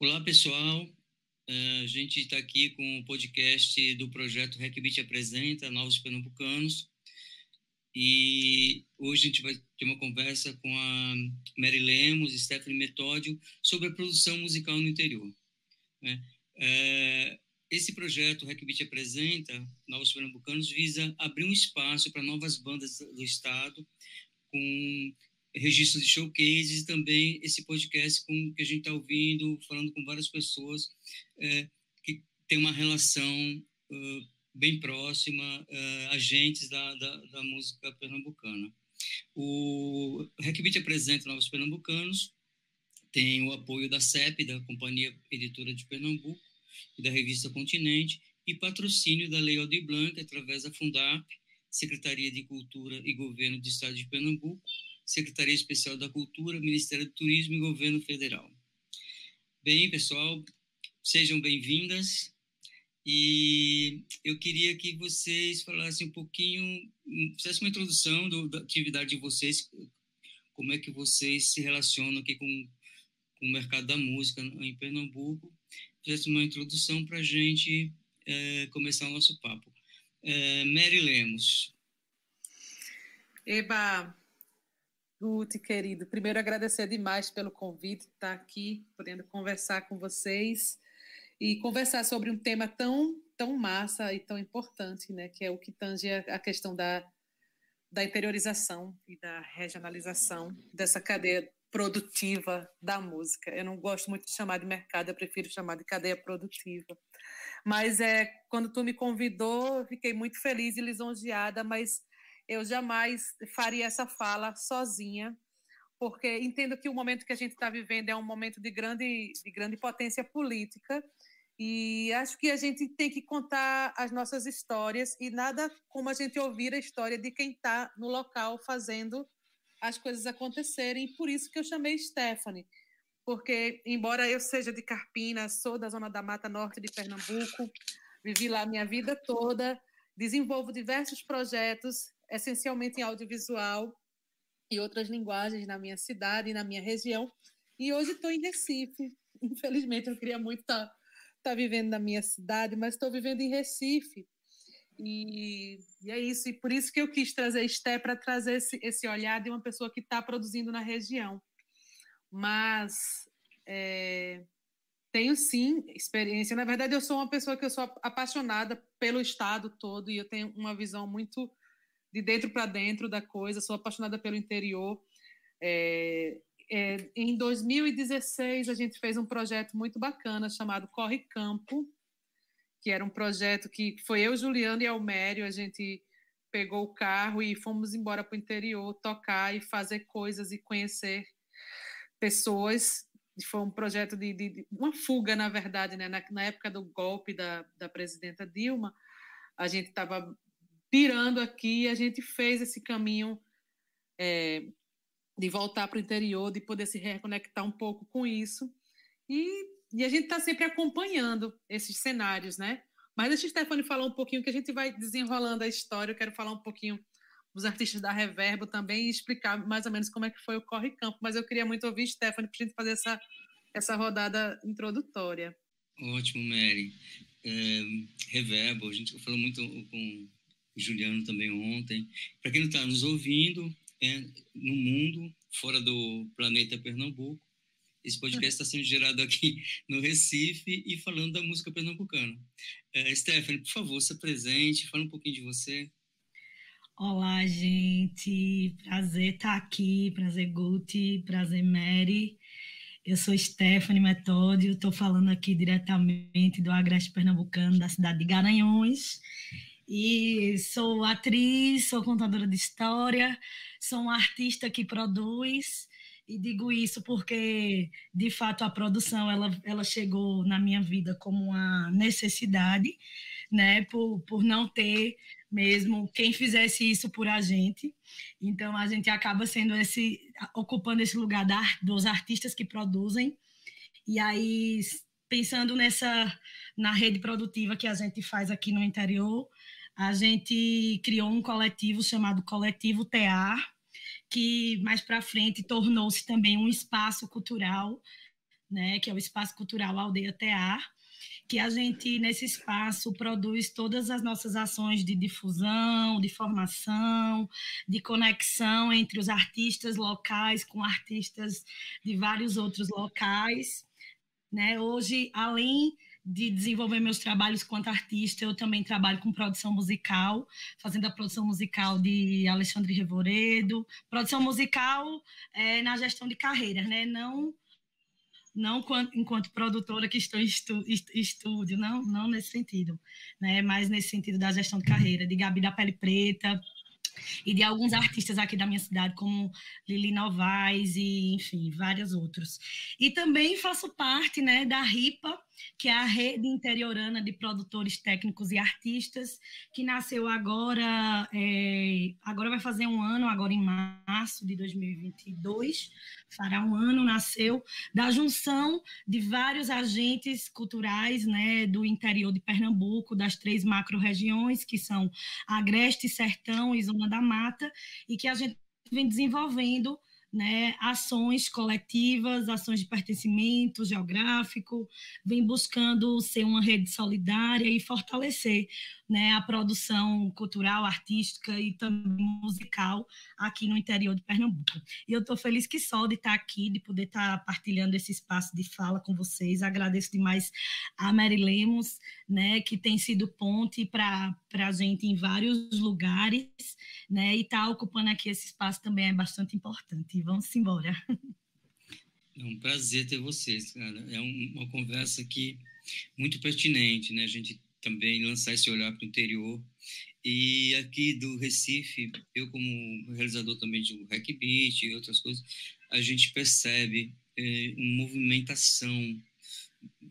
Olá, pessoal. Uh, a gente está aqui com o podcast do projeto RecBit Apresenta Novos Pernambucanos. E hoje a gente vai ter uma conversa com a Mary Lemos e Stephanie Metódio sobre a produção musical no interior. Né? Uh, esse projeto, RecBit Apresenta Novos Pernambucanos, visa abrir um espaço para novas bandas do Estado com registros de showcases e também esse podcast com que a gente está ouvindo, falando com várias pessoas é, que tem uma relação uh, bem próxima, uh, agentes da, da, da, música pernambucana. O Requibit apresenta Novos Pernambucanos, tem o apoio da CEP, da Companhia Editora de Pernambuco, e da revista Continente, e patrocínio da Lei Aldir Blanc, através da Fundap, Secretaria de Cultura e Governo do Estado de Pernambuco, Secretaria Especial da Cultura, Ministério do Turismo e Governo Federal. Bem, pessoal, sejam bem-vindas. E eu queria que vocês falassem um pouquinho, fizessem uma introdução do, da atividade de vocês, como é que vocês se relacionam aqui com, com o mercado da música em Pernambuco. Fizessem uma introdução para a gente é, começar o nosso papo. É, Mary Lemos. Eba, Guti, querido, primeiro agradecer demais pelo convite, estar aqui, podendo conversar com vocês e conversar sobre um tema tão, tão massa e tão importante, né, que é o que tange a questão da, da interiorização e da regionalização dessa cadeia produtiva da música. Eu não gosto muito de chamar de mercado, eu prefiro chamar de cadeia produtiva. Mas é quando tu me convidou, fiquei muito feliz e lisonjeada, mas eu jamais faria essa fala sozinha, porque entendo que o momento que a gente está vivendo é um momento de grande, de grande potência política, e acho que a gente tem que contar as nossas histórias, e nada como a gente ouvir a história de quem está no local fazendo as coisas acontecerem, e por isso que eu chamei Stephanie, porque, embora eu seja de Carpina, sou da zona da Mata Norte de Pernambuco, vivi lá minha vida toda, desenvolvo diversos projetos essencialmente em audiovisual e outras linguagens na minha cidade e na minha região. E hoje estou em Recife. Infelizmente, eu queria muito estar tá, tá vivendo na minha cidade, mas estou vivendo em Recife. E, e, é isso. E por isso que eu quis trazer Esté para trazer esse, esse olhar de uma pessoa que está produzindo na região. Mas é, tenho sim experiência. Na verdade, eu sou uma pessoa que eu sou apaixonada pelo estado todo e eu tenho uma visão muito de dentro para dentro da coisa, sou apaixonada pelo interior. É, é, em 2016, a gente fez um projeto muito bacana chamado Corre Campo, que era um projeto que foi eu, Juliano e Almério, a gente pegou o carro e fomos embora para o interior tocar e fazer coisas e conhecer pessoas. Foi um projeto de, de, de uma fuga, na verdade, né? na, na época do golpe da, da presidenta Dilma, a gente estava pirando aqui, a gente fez esse caminho é, de voltar para o interior, de poder se reconectar um pouco com isso. E, e a gente está sempre acompanhando esses cenários, né? Mas deixa a Stephanie falar um pouquinho, que a gente vai desenrolando a história. Eu quero falar um pouquinho dos artistas da Reverbo também e explicar mais ou menos como é que foi o Corre Campo. Mas eu queria muito ouvir Stephanie para a gente fazer essa, essa rodada introdutória. Ótimo, Mary. É, Reverbo, a gente falou muito com Juliano também ontem. Para quem está nos ouvindo, é, no mundo, fora do planeta Pernambuco, esse podcast está sendo gerado aqui no Recife e falando da música pernambucana. É, Stephanie, por favor, se apresente, fala um pouquinho de você. Olá, gente. Prazer estar aqui. Prazer, Guti. Prazer, Mary. Eu sou Stephanie Metódio, estou falando aqui diretamente do Agreste Pernambucano, da cidade de Garanhões. E sou atriz, sou contadora de história, sou uma artista que produz e digo isso porque de fato a produção ela, ela chegou na minha vida como uma necessidade, né, por, por não ter mesmo quem fizesse isso por a gente. Então a gente acaba sendo esse ocupando esse lugar da, dos artistas que produzem. E aí pensando nessa na rede produtiva que a gente faz aqui no interior, a gente criou um coletivo chamado Coletivo Tear, que mais para frente tornou-se também um espaço cultural né, que é o Espaço Cultural Aldeia Tear, que a gente, nesse espaço, produz todas as nossas ações de difusão, de formação, de conexão entre os artistas locais com artistas de vários outros locais. Né? Hoje, além de desenvolver meus trabalhos quanto artista, eu também trabalho com produção musical, fazendo a produção musical de Alexandre Revoredo, produção musical é, na gestão de carreiras, né? não não enquanto produtora que estou em estúdio, não, não nesse sentido, né? mas nesse sentido da gestão de carreira, de Gabi da Pele Preta, e de alguns artistas aqui da minha cidade, como Lili Novaes e, enfim, vários outros. E também faço parte né, da RIPA, que é a rede interiorana de produtores técnicos e artistas, que nasceu agora, é, agora vai fazer um ano, agora em março de 2022, fará um ano, nasceu da junção de vários agentes culturais né, do interior de Pernambuco, das três macro-regiões, que são Agreste, Sertão e Zona da Mata, e que a gente vem desenvolvendo né, ações coletivas, ações de pertencimento geográfico, vem buscando ser uma rede solidária e fortalecer né, a produção cultural, artística e também musical aqui no interior de Pernambuco. E eu estou feliz que só de estar aqui, de poder estar partilhando esse espaço de fala com vocês. Agradeço demais a Mary Lemos, né, que tem sido ponte para a gente em vários lugares, né, e estar tá ocupando aqui esse espaço também é bastante importante. Vamos embora. É um prazer ter vocês, cara. É uma conversa aqui muito pertinente, né? A gente também lançar esse olhar para o interior. E aqui do Recife, eu como realizador também de Hack Beat e outras coisas, a gente percebe é, uma movimentação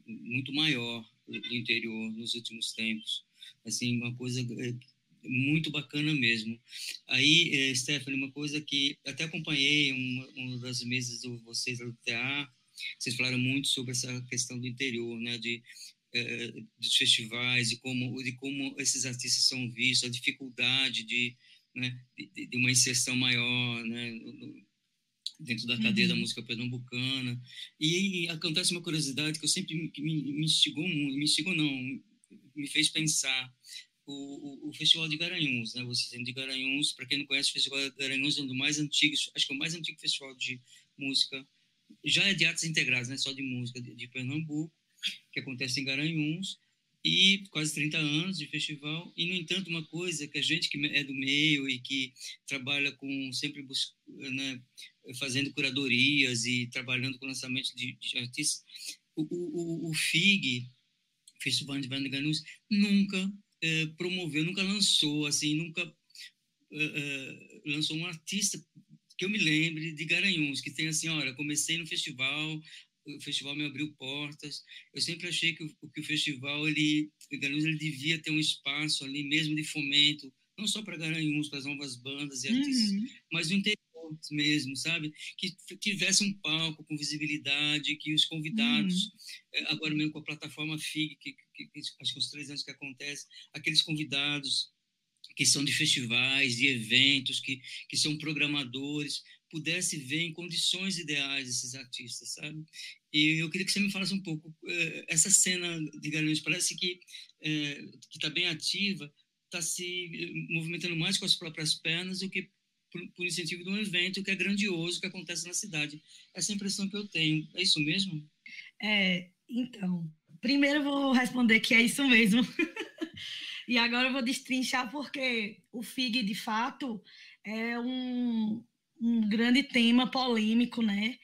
muito maior do interior nos últimos tempos. Assim, uma coisa é, muito bacana mesmo. Aí, é, Stephanie, uma coisa que até acompanhei uma, uma das mesas de vocês do TA, vocês falaram muito sobre essa questão do interior, né, de dos festivais e como de como esses artistas são vistos, a dificuldade de, né, de, de, uma inserção maior, né, dentro da cadeia uhum. da música pernambucana. E, e, acontece uma curiosidade que eu sempre me, me, instigou, me instigou não, me fez pensar. O, o, o, Festival de Garanhuns, né? Você sendo de Garanhuns, para quem não conhece, o Festival de Garanhuns é um dos mais antigos, acho que é o mais antigo festival de música, já é de artes integradas, né? Só de música de, de Pernambuco que acontece em Garanhuns, e quase 30 anos de festival. E, no entanto, uma coisa que a gente que é do meio e que trabalha com sempre né, fazendo curadorias e trabalhando com lançamento de, de artistas, o, o, o, FIG, Festival de Garanhuns, nunca é, promoveu, nunca lançou, assim, nunca é, lançou um artista que eu me lembre de Garanhuns, que tem assim, olha, comecei no festival, o festival me abriu portas. Eu sempre achei que o, que o festival, ele, o Garanhuns, ele devia ter um espaço ali mesmo de fomento, não só para Garanhuns, para as novas bandas e artistas, uhum. mas no interior mesmo, sabe? Que tivesse um palco com visibilidade, que os convidados, uhum. Eh, agora mesmo com a plataforma FIG, que, que, que acho que uns três anos que acontece, aqueles convidados que são de festivais, de eventos, que, que são programadores, pudesse ver em condições ideais esses artistas, sabe? E eu queria que você me falasse um pouco eh, essa cena de Garanhuns parece que eh, que está bem ativa, está se eh, movimentando mais com as próprias pernas do que por, por, incentivo de um evento que é grandioso que acontece na cidade. Essa é a impressão que eu tenho. É isso mesmo? É, então, primeiro eu vou responder que é isso mesmo. e agora eu vou destrinchar porque o FIG, de fato, é um, um grande tema polêmico, né?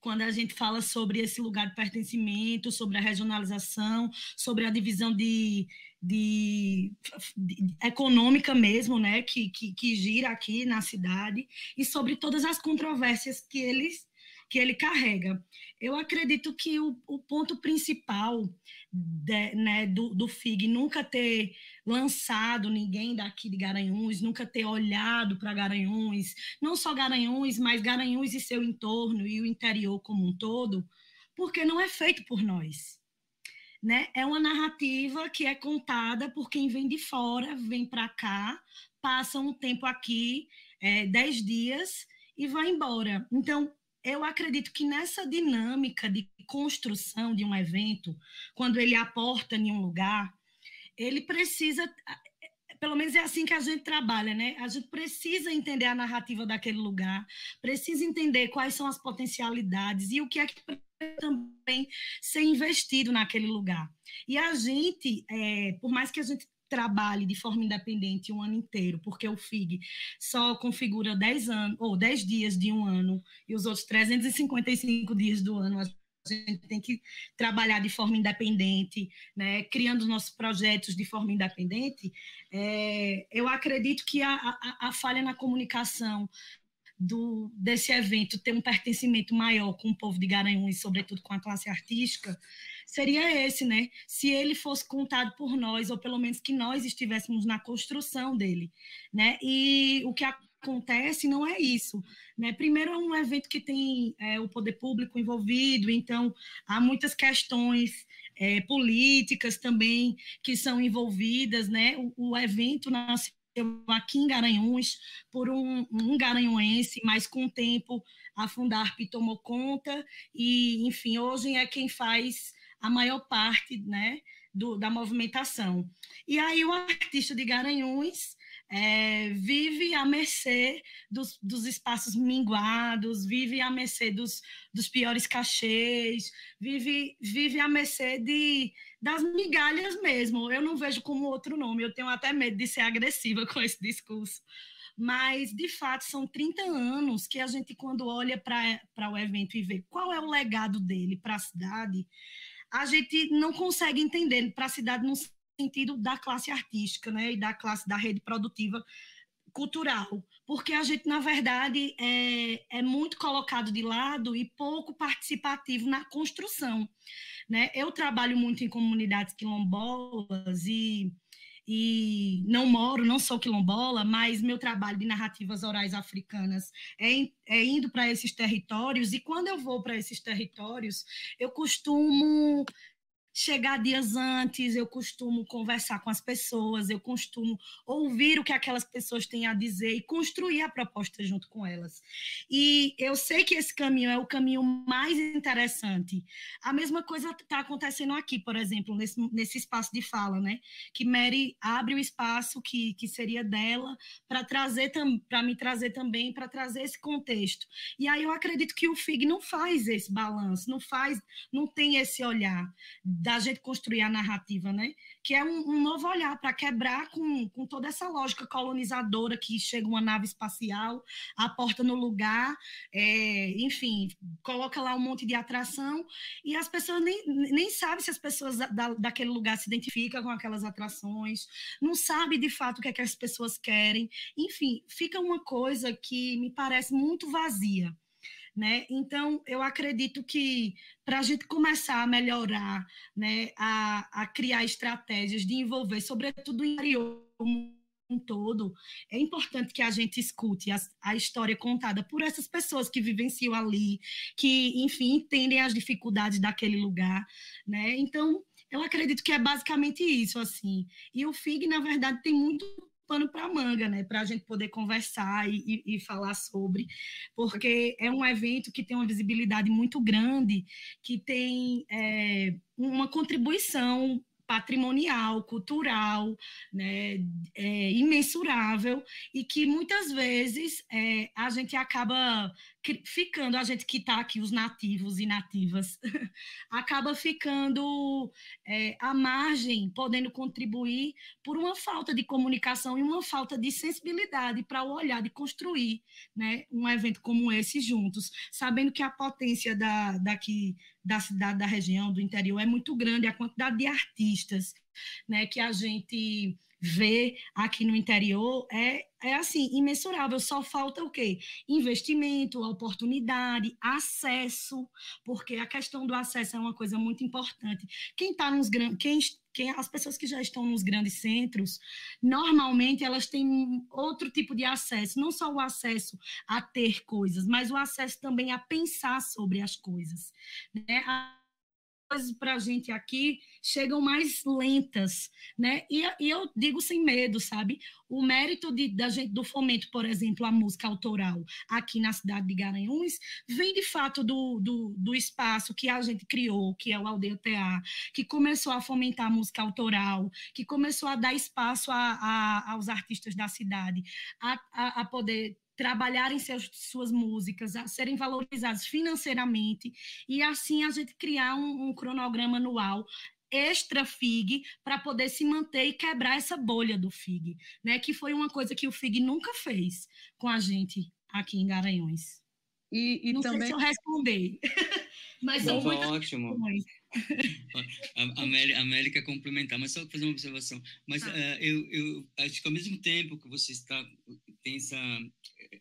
Quando a gente fala sobre esse lugar de pertencimento, sobre a regionalização, sobre a divisão de, de, de, econômica mesmo, né, que, que, que, gira aqui na cidade, e sobre todas as controvérsias que eles que ele carrega. Eu acredito que o, o ponto principal de, né, do, do FIG nunca ter lançado ninguém daqui de Garanhuns, nunca ter olhado para Garanhuns, não só Garanhuns, mas Garanhuns e seu entorno e o interior como um todo, porque não é feito por nós. Né? É uma narrativa que é contada por quem vem de fora, vem para cá, passa um tempo aqui, é, dez dias, e vai embora. Então, eu acredito que nessa dinâmica de construção de um evento, quando ele aporta em um lugar, ele precisa pelo menos é assim que a gente trabalha, né? A gente precisa entender a narrativa daquele lugar, precisa entender quais são as potencialidades e o que é que também ser investido naquele lugar. E a gente, é, por mais que a gente trabalhe de forma independente um ano inteiro, porque o FIG só configura 10 anos ou 10 dias de um ano e os outros 355 dias do ano. A gente tem que trabalhar de forma independente, né, criando nossos projetos de forma independente, é, eu acredito que a, a, a falha na comunicação do, desse evento ter um pertencimento maior com o povo de Garanhuns, sobretudo com a classe artística, seria esse, né? Se ele fosse contado por nós, ou pelo menos que nós estivéssemos na construção dele, né? E o que acontece não é isso, né? Primeiro é um evento que tem é, o poder público envolvido, então há muitas questões é, políticas também que são envolvidas, né? O, o evento nasceu aqui em Garanhuns por um, um garanhuense, mas com o tempo a Fundarp tomou conta e, enfim, hoje é quem faz a maior parte, né, do, da movimentação. E aí o artista de Garanhuns é, vive à mercê dos, dos, espaços minguados, vive à mercê dos, dos piores cachês, vive, vive à mercê de, das migalhas mesmo. Eu não vejo como outro nome, eu tenho até medo de ser agressiva com esse discurso. Mas, de fato, são 30 anos que a gente, quando olha para o evento e vê qual é o legado dele para a cidade, a gente não consegue entender para a cidade no sentido da classe artística, né, e da classe da rede produtiva cultural, porque a gente, na verdade, é, é muito colocado de lado e pouco participativo na construção. Né? Eu trabalho muito em comunidades quilombolas e, e não moro, não sou quilombola, mas meu trabalho de narrativas orais africanas é, é indo para esses territórios, e quando eu vou para esses territórios, eu costumo chegar dias antes, eu costumo conversar com as pessoas, eu costumo ouvir o que aquelas pessoas têm a dizer e construir a proposta junto com elas. E eu sei que esse caminho é o caminho mais interessante. A mesma coisa está acontecendo aqui, por exemplo, nesse, nesse espaço de fala, né? Que Mary abre o espaço que, que seria dela para trazer para me trazer também, para trazer esse contexto. E aí eu acredito que o FIG não faz esse balanço, não faz, não tem esse olhar da gente construir a narrativa, né? Que é um, um novo olhar para quebrar com, com toda essa lógica colonizadora que chega uma nave espacial, aporta no lugar, é, enfim, coloca lá um monte de atração e as pessoas nem, nem sabem se as pessoas da, daquele lugar se identificam com aquelas atrações, não sabe de fato o que, é que as pessoas querem, enfim, fica uma coisa que me parece muito vazia. Né? Então, eu acredito que para a gente começar a melhorar, né, a, a criar estratégias de envolver, sobretudo o interior um todo, é importante que a gente escute a, a, história contada por essas pessoas que vivenciam ali, que, enfim, entendem as dificuldades daquele lugar, né? Então, eu acredito que é basicamente isso, assim. E o FIG, na verdade, tem muito pano para manga, né? Para a gente poder conversar e, e, e, falar sobre, porque é um evento que tem uma visibilidade muito grande, que tem é, uma contribuição patrimonial, cultural, né, é, imensurável, e que muitas vezes é, a gente acaba ficando, a gente que está aqui, os nativos e nativas, acaba ficando é, à margem, podendo contribuir por uma falta de comunicação e uma falta de sensibilidade para o olhar de construir né, um evento como esse juntos, sabendo que a potência da, daqui da cidade, da região, do interior, é muito grande, a quantidade de artistas né, que a gente vê aqui no interior é, é assim, imensurável. Só falta o quê? Investimento, oportunidade, acesso, porque a questão do acesso é uma coisa muito importante. Quem está nos grandes. Quem, quem, as pessoas que já estão nos grandes centros, normalmente elas têm outro tipo de acesso, não só o acesso a ter coisas, mas o acesso também a pensar sobre as coisas. Né? A coisas para a gente aqui chegam mais lentas, né? E, e, eu digo sem medo, sabe? O mérito de, da gente, do fomento, por exemplo, a música autoral aqui na cidade de Garanhuns, vem de fato do, do, do espaço que a gente criou, que é o Aldeia TA, que começou a fomentar a música autoral, que começou a dar espaço a, a, aos artistas da cidade a, a, a poder trabalharem seus, suas músicas, a serem valorizados financeiramente e assim a gente criar um, um cronograma anual extra FIG para poder se manter e quebrar essa bolha do FIG, né? Que foi uma coisa que o FIG nunca fez com a gente aqui em Garanhões. E, e Não também... sei se eu responder, mas são muitas ótimo. a, a América complementar, mas só fazer uma observação. Mas ah. uh, eu, eu acho que ao mesmo tempo que você está tem essa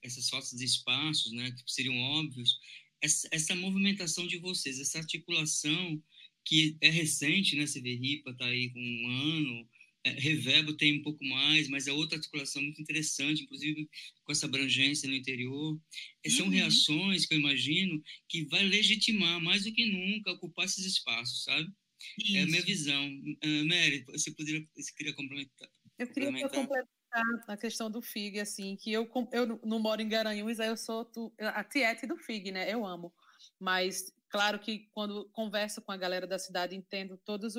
essas faltas de espaços, né, que seriam óbvios, essa, essa, movimentação de vocês, essa articulação que é recente, né, CVRIPA está aí com um ano, é, Reverbo tem um pouco mais, mas é outra articulação muito interessante, inclusive com essa abrangência no interior. E são uhum. reações que eu imagino que vai legitimar mais do que nunca ocupar esses espaços, sabe? Isso. É a minha visão. Uh, Mary, você poderia, você queria complementar? Eu queria complementar a questão do FIG, assim, que eu, eu não moro em Garanhuns, aí eu sou tu, a tiete do FIG, né? Eu amo. Mas, claro que quando converso com a galera da cidade, entendo todas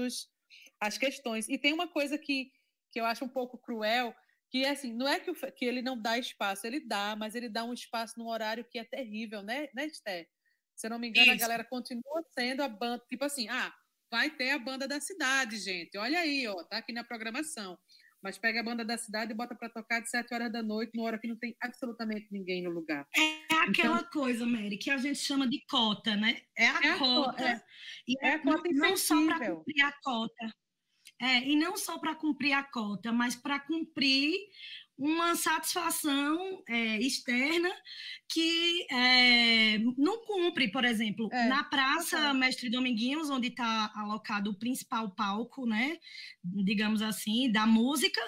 as questões. E tem uma coisa que, que eu acho um pouco cruel, que é assim, não é que, o, que ele não dá espaço, ele dá, mas ele dá um espaço num horário que é terrível, né, né Esté? Se eu não me engano, Isso. a galera continua sendo a banda, tipo assim, ah, vai ter a banda da cidade, gente. Olha aí, ó, tá aqui na programação mas pega a banda da cidade e bota para tocar de 7 horas da noite, numa hora que não tem absolutamente ninguém no lugar. É aquela então, coisa, Mary, que a gente chama de cota, né? É a é cota. É, e é, a cota não, não só para cumprir a cota. É, e não só para cumprir a cota, mas para cumprir uma satisfação é, externa que é, cumpre, por exemplo, é, na Praça Mestre Dominguinhos, onde está alocado o principal palco, né, digamos assim, da música,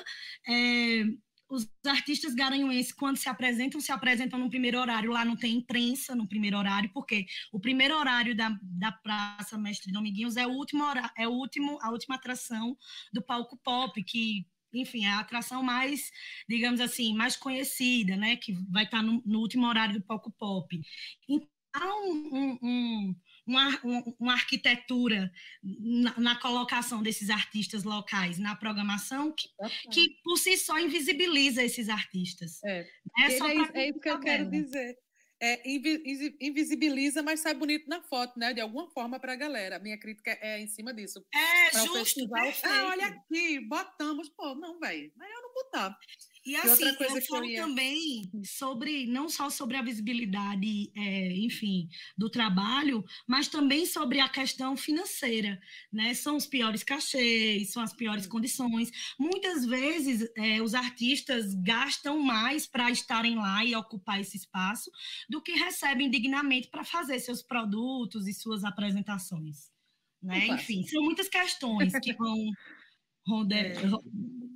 é, os artistas garanhuenses, quando se apresentam, se apresentam no primeiro horário. Lá não tem imprensa no primeiro horário, porque o primeiro horário da, da Praça Mestre Dominguinhos é, o último horário, é o último, a última atração do palco pop, que enfim, é a atração mais, digamos assim, mais conhecida, né? Que vai estar no, no último horário do palco pop. Então, um, um, uma, uma, arquitetura na, na, colocação desses artistas locais na programação que, que por si só invisibiliza esses artistas. É, é, é isso que eu quero dizer é, invisibiliza, mas sai bonito na foto, né? De alguma forma para a galera. Minha crítica é em cima disso. É, pra justo. ah, olha aqui, botamos. Pô, não, velho. Melhor não botar. E, assim, coisa eu falo ia... também sobre, não só sobre a visibilidade, é, enfim, do trabalho, mas também sobre a questão financeira, né? São os piores cachês, são as piores condições. Muitas vezes é, os artistas gastam mais para estarem lá e ocupar esse espaço do que recebem dignamente para fazer seus produtos e suas apresentações. Né? Enfim, são muitas questões que vão ronda, é.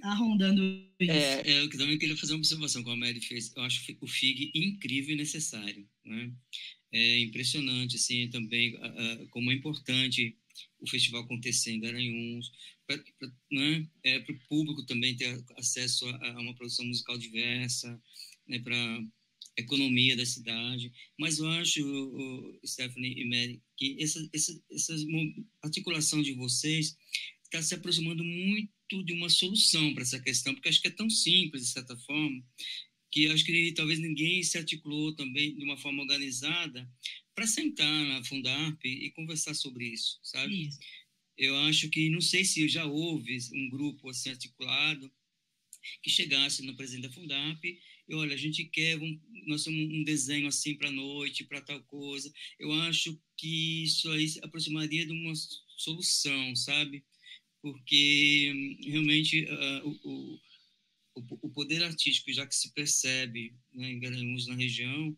Tá rondando isso. É, é, eu também queria fazer uma observação com a Mary fez. Eu acho o FIG incrível e necessário. Né? É impressionante, assim, também uh, como é importante o festival acontecer em Garanhuns, para né? é, o público também ter acesso a, a uma produção musical diversa, né? para economia da cidade. Mas eu acho, o, o Stephanie e Mary, que essa, essa, essa articulação de vocês está se aproximando muito de uma solução para essa questão, porque acho que é tão simples, de certa forma, que acho que talvez ninguém se articulou também de uma forma organizada para sentar na Fundarp e conversar sobre isso, sabe? Isso. Eu acho que, não sei se já houve um grupo assim articulado que chegasse no presidente da Fundarp e, olha, a gente quer, um, nós temos um desenho assim para a noite, para tal coisa. Eu acho que isso aí se aproximaria de uma solução, sabe? Porque hum, realmente uh, o, o, o, poder artístico, já que se percebe né, em Garanhuns, na região,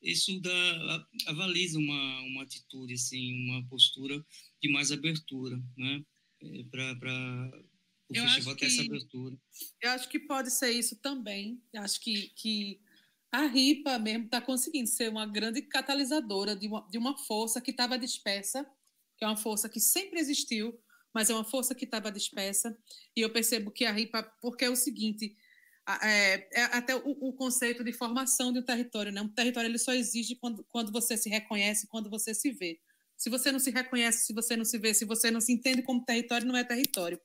isso dá, avaliza uma, uma atitude, assim, uma postura de mais abertura, né, é, para o eu festival ter essa abertura. Eu acho que pode ser isso também. Acho que, que a RIPA mesmo está conseguindo ser uma grande catalisadora de uma, de uma força que estava dispersa que é uma força que sempre existiu, mas é uma força que estava dispersa. E eu percebo que a RIPA, porque é o seguinte, é, é até o, o, conceito de formação de um território, né? Um território ele só existe quando, quando você se reconhece, quando você se vê. Se você não se reconhece, se você não se vê, se você não se entende como território, não é território.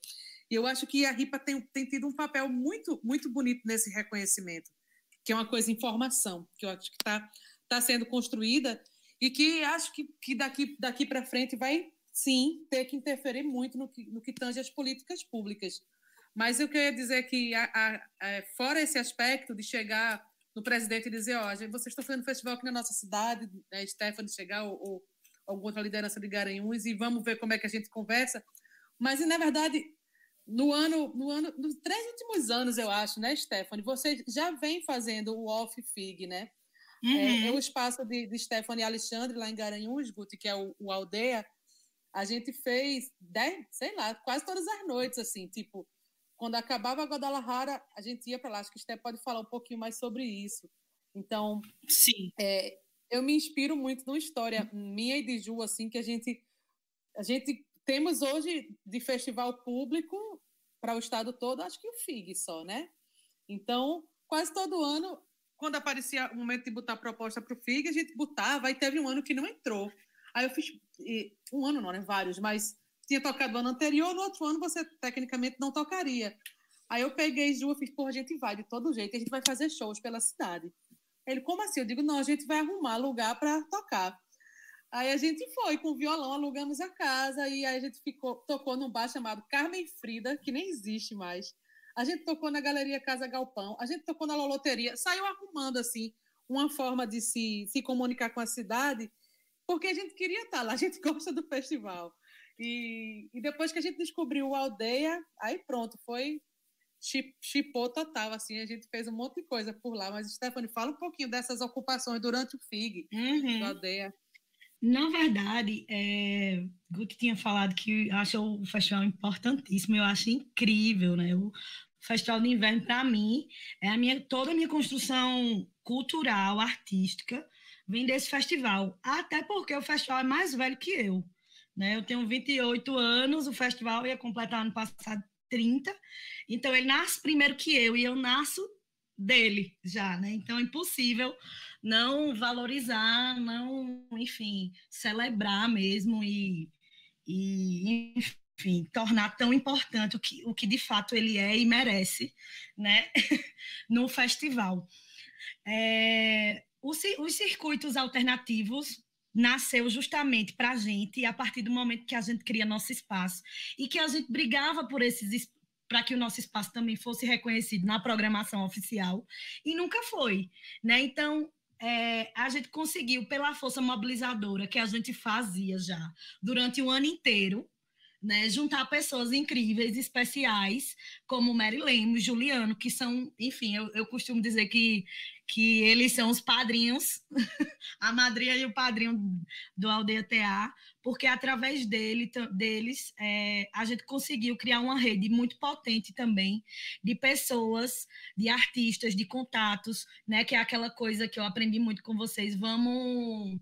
E eu acho que a RIPA tem, tem tido um papel muito, muito bonito nesse reconhecimento, que é uma coisa informação, que eu acho que está tá sendo construída e que acho que, que daqui, daqui para frente vai, sim, ter que interferir muito no que, no que tange as políticas públicas. Mas eu queria dizer que, a, a, a, fora esse aspecto de chegar no presidente e dizer, ó, oh, vocês estão fazendo festival aqui na nossa cidade, né, Stephanie chegar ou, ou alguma outra liderança de Garanhuns e vamos ver como é que a gente conversa. Mas, na verdade, no ano, no ano, nos três últimos anos, eu acho, né, Stephanie, você já vem fazendo o Off Fig, né? É, uhum. É, é, o espaço de, de Stephanie Alexandre, lá em Garanhuns, Guti, que é o, o Aldeia. A gente fez, dez, sei lá, quase todas as noites, assim, tipo, quando acabava a Guadalajara, a gente ia para lá. Acho que o Steph pode falar um pouquinho mais sobre isso. Então, sim. É, eu me inspiro muito numa história minha e de Ju, assim, que a gente, a gente temos hoje de festival público para o estado todo, acho que o FIG só, né? Então, quase todo ano, quando aparecia o momento de botar proposta para o FIG, a gente botava, e teve um ano que não entrou. Aí eu fiz, um ano não, né? Vários, mas tinha tocado no ano anterior, no outro ano você tecnicamente não tocaria. Aí eu peguei Ju e fiz, porra, a gente vai de todo jeito, a gente vai fazer shows pela cidade. Ele, como assim? Eu digo, não, a gente vai arrumar lugar para tocar. Aí a gente foi com o violão, alugamos a casa e aí a gente ficou, tocou num bar chamado Carmen Frida, que nem existe mais. A gente tocou na Galeria Casa Galpão, a gente tocou na Loloteria, saiu arrumando assim uma forma de se, se comunicar com a cidade, porque a gente queria estar lá, a gente gosta do festival. E, e depois que a gente descobriu o Aldeia, aí pronto, foi chipou total, assim, a gente fez um monte de coisa por lá. Mas, Stephanie, fala um pouquinho dessas ocupações durante o FIG, uhum. da aldeia. Na verdade, é, Guti tinha falado que acha o festival importantíssimo, eu acho incrível, né? O Festival de Inverno, para mim, é a minha, toda a minha construção cultural, artística, vem desse festival. Até porque o festival é mais velho que eu. Né? Eu tenho 28 anos, o festival ia completar ano passado 30, então ele nasce primeiro que eu e eu nasço dele já, né? Então é impossível não valorizar, não, enfim, celebrar mesmo e, e enfim, tornar tão importante o que, o que de fato ele é e merece, né? no festival. É, os, os circuitos alternativos nasceu justamente para a gente a partir do momento que a gente cria nosso espaço e que a gente brigava por esses para que o nosso espaço também fosse reconhecido na programação oficial e nunca foi, né? Então é, a gente conseguiu pela força mobilizadora que a gente fazia já durante o ano inteiro né, juntar pessoas incríveis, especiais, como Mary Lemos, Juliano, que são, enfim, eu, eu costumo dizer que, que eles são os padrinhos, a madrinha e o padrinho do Aldeia TA, porque através dele, deles é, a gente conseguiu criar uma rede muito potente também de pessoas, de artistas, de contatos, né, que é aquela coisa que eu aprendi muito com vocês. Vamos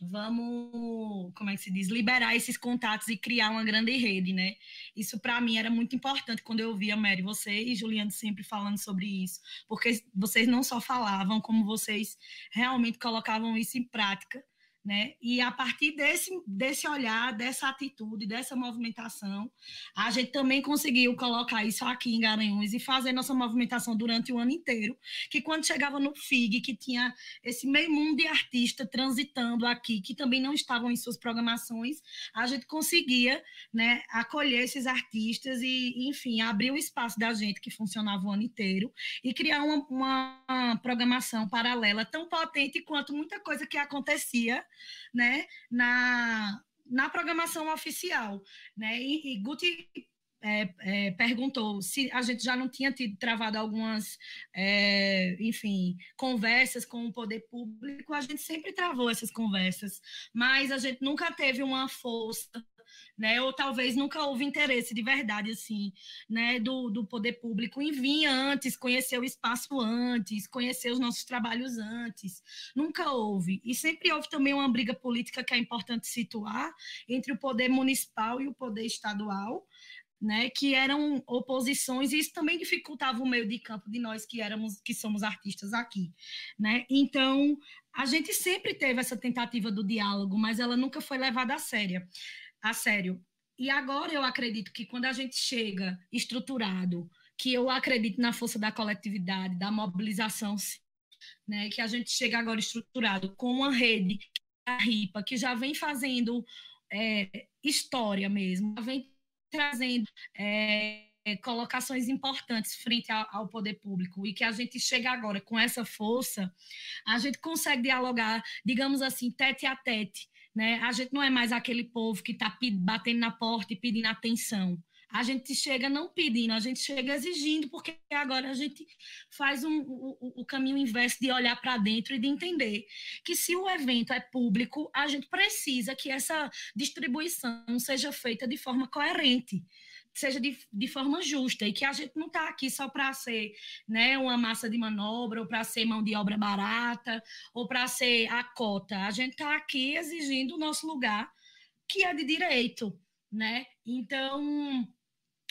vamos, como é que se diz, liberar esses contatos e criar uma grande rede, né? Isso para mim era muito importante quando eu ouvia Mary, você e Juliano sempre falando sobre isso, porque vocês não só falavam, como vocês realmente colocavam isso em prática né? E a partir desse, desse olhar, dessa atitude, dessa movimentação, a gente também conseguiu colocar isso aqui em Garanhuns e fazer nossa movimentação durante o ano inteiro, que quando chegava no FIG, que tinha esse meio mundo de artistas transitando aqui, que também não estavam em suas programações, a gente conseguia, né, acolher esses artistas e, enfim, abrir o espaço da gente que funcionava o ano inteiro e criar uma, uma programação paralela tão potente quanto muita coisa que acontecia né, na, na programação oficial. Né? E, e Guti é, é, perguntou se a gente já não tinha tido travado algumas, é, enfim, conversas com o poder público. A gente sempre travou essas conversas, mas a gente nunca teve uma força né? Ou talvez nunca houve interesse de verdade, assim, né? Do, do poder público em vir antes, conhecer o espaço antes, conhecer os nossos trabalhos antes. Nunca houve. E sempre houve também uma briga política que é importante situar entre o poder municipal e o poder estadual, né, que eram oposições e isso também dificultava o meio de campo de nós que éramos que somos artistas aqui, né? Então, a gente sempre teve essa tentativa do diálogo, mas ela nunca foi levada a sério a sério. E agora eu acredito que quando a gente chega estruturado, que eu acredito na força da coletividade, da mobilização, né, que a gente chega agora estruturado com uma rede, a RIPA, que já vem fazendo é, história mesmo, vem trazendo é, colocações importantes frente ao, ao, poder público e que a gente chega agora com essa força, a gente consegue dialogar, digamos assim, tete a tete, né? A gente não é mais aquele povo que está batendo na porta e pedindo atenção. A gente chega não pedindo, a gente chega exigindo, porque agora a gente faz um, o, o caminho inverso de olhar para dentro e de entender que se o evento é público, a gente precisa que essa distribuição seja feita de forma coerente seja de, de forma justa e que a gente não está aqui só para ser né, uma massa de manobra ou para ser mão de obra barata ou para ser a cota. A gente está aqui exigindo o nosso lugar, que é de direito, né? Então,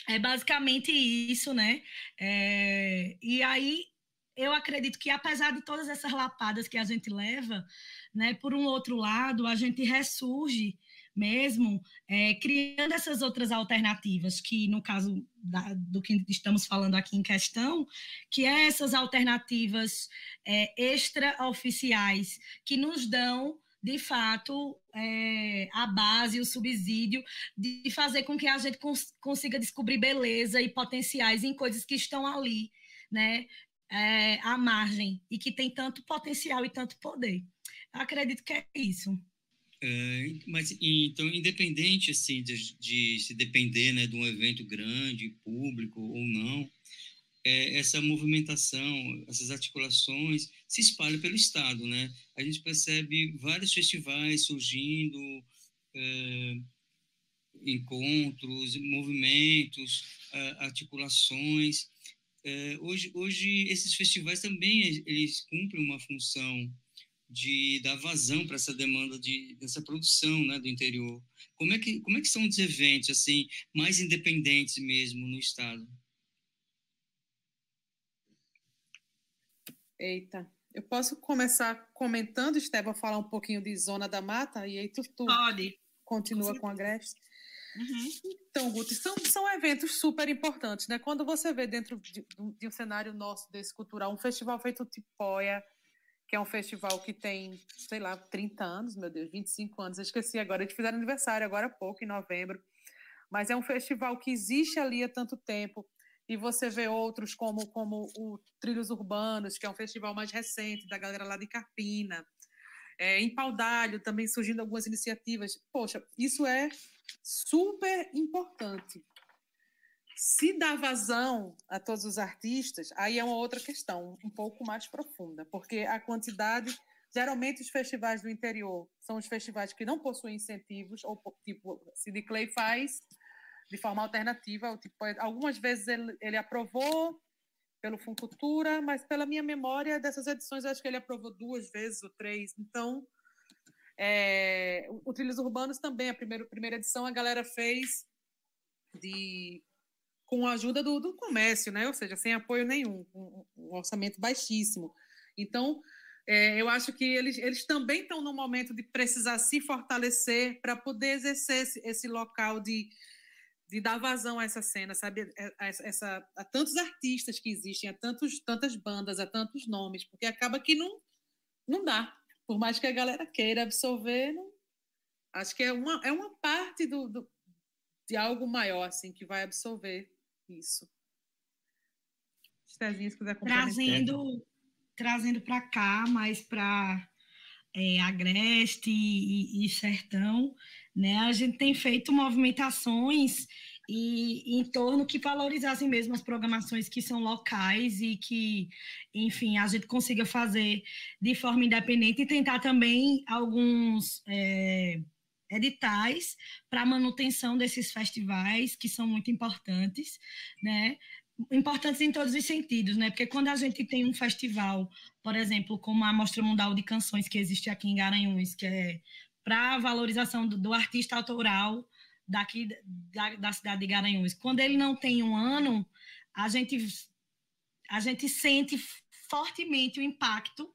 é basicamente isso, né? É, e aí, eu acredito que apesar de todas essas lapadas que a gente leva, né, por um outro lado, a gente ressurge mesmo, é, criando essas outras alternativas, que no caso da, do que estamos falando aqui em questão, que é essas alternativas é, extraoficiais que nos dão de fato, é, a base, o subsídio de fazer com que a gente cons consiga descobrir beleza e potenciais em coisas que estão ali, né, é, à margem, e que tem tanto potencial e tanto poder. Acredito que é isso. É, mas então, independente assim de, de, se depender né, de um evento grande, público ou não, é, essa movimentação, essas articulações se espalham pelo estado, né? A gente percebe vários festivais surgindo, é, encontros, movimentos, articulações. É, hoje, hoje esses festivais também eles cumprem uma função de dar vazão para essa demanda de dessa produção, né, do interior. Como é que como é que são os eventos assim mais independentes mesmo no estado? Eita, eu posso começar comentando, Esteban, falar um pouquinho de Zona da Mata e aí tu, tu Pode. continua com, com a Grécia. Uhum. Então, Guti, são, são eventos super importantes, né? Quando você vê dentro de, de um cenário nosso desse cultural, um festival feito Tipoia, que é um festival que tem, sei lá, 30 anos, meu Deus, 25 anos, eu esqueci agora, eles fizeram aniversário agora há pouco, em novembro, mas é um festival que existe ali há tanto tempo, e você vê outros como, como o Trilhos Urbanos, que é um festival mais recente, da galera lá de Carpina, é, em Paudalho também surgindo algumas iniciativas. Poxa, isso é super importante. Se dá vazão a todos os artistas, aí é uma outra questão, um pouco mais profunda, porque a quantidade. Geralmente, os festivais do interior são os festivais que não possuem incentivos, ou tipo, Sid Clay faz de forma alternativa. Tipo, algumas vezes ele, ele aprovou pelo Funcultura, mas pela minha memória dessas edições, acho que ele aprovou duas vezes ou três. Então, é, o Trilhos Urbanos também, a primeira, primeira edição, a galera fez de com a ajuda do, do comércio, né? ou seja, sem apoio nenhum, um, um orçamento baixíssimo. Então, é, eu acho que eles, eles também estão no momento de precisar se fortalecer para poder exercer esse, esse local de, de dar vazão a essa cena, sabe? É, a, essa, a tantos artistas que existem, a tantos, tantas bandas, a tantos nomes, porque acaba que não, não dá. Por mais que a galera queira absorver, não, acho que é uma, é uma parte do, do, de algo maior assim que vai absorver isso. Cezinha, se quiser Trazendo, trazendo para cá, mais para é, Agreste e, e, Sertão, né? A gente tem feito movimentações e em torno que valorizassem mesmo as programações que são locais e que, enfim, a gente consiga fazer de forma independente e tentar também alguns é, editais para manutenção desses festivais, que são muito importantes, né? Importantes em todos os sentidos, né? Porque quando a gente tem um festival, por exemplo, como a Mostra Mundial de Canções que existe aqui em Garanhuns, que é para valorização do, do, artista autoral daqui da, da cidade de Garanhuns. Quando ele não tem um ano, a gente a gente sente fortemente o impacto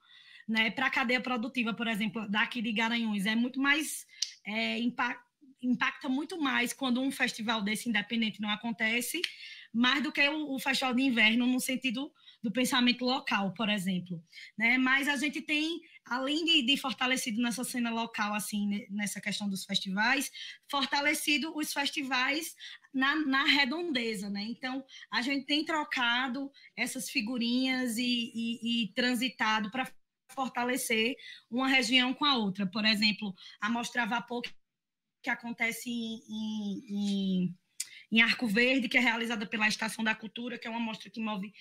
né, para a cadeia produtiva, por exemplo, daqui de Garanhuns. É muito mais. É, impacta, muito mais quando um festival desse independente não acontece, mais do que o, o festival de inverno, no sentido do pensamento local, por exemplo. Né? Mas a gente tem, além de, de, fortalecido nessa cena local, assim, nessa questão dos festivais, fortalecido os festivais na, na redondeza, né? Então, a gente tem trocado essas figurinhas e, e, e transitado para fortalecer uma região com a outra. Por exemplo, a Mostra Vapor, que acontece em, em, em Arco Verde, que é realizada pela Estação da Cultura, que é uma mostra que move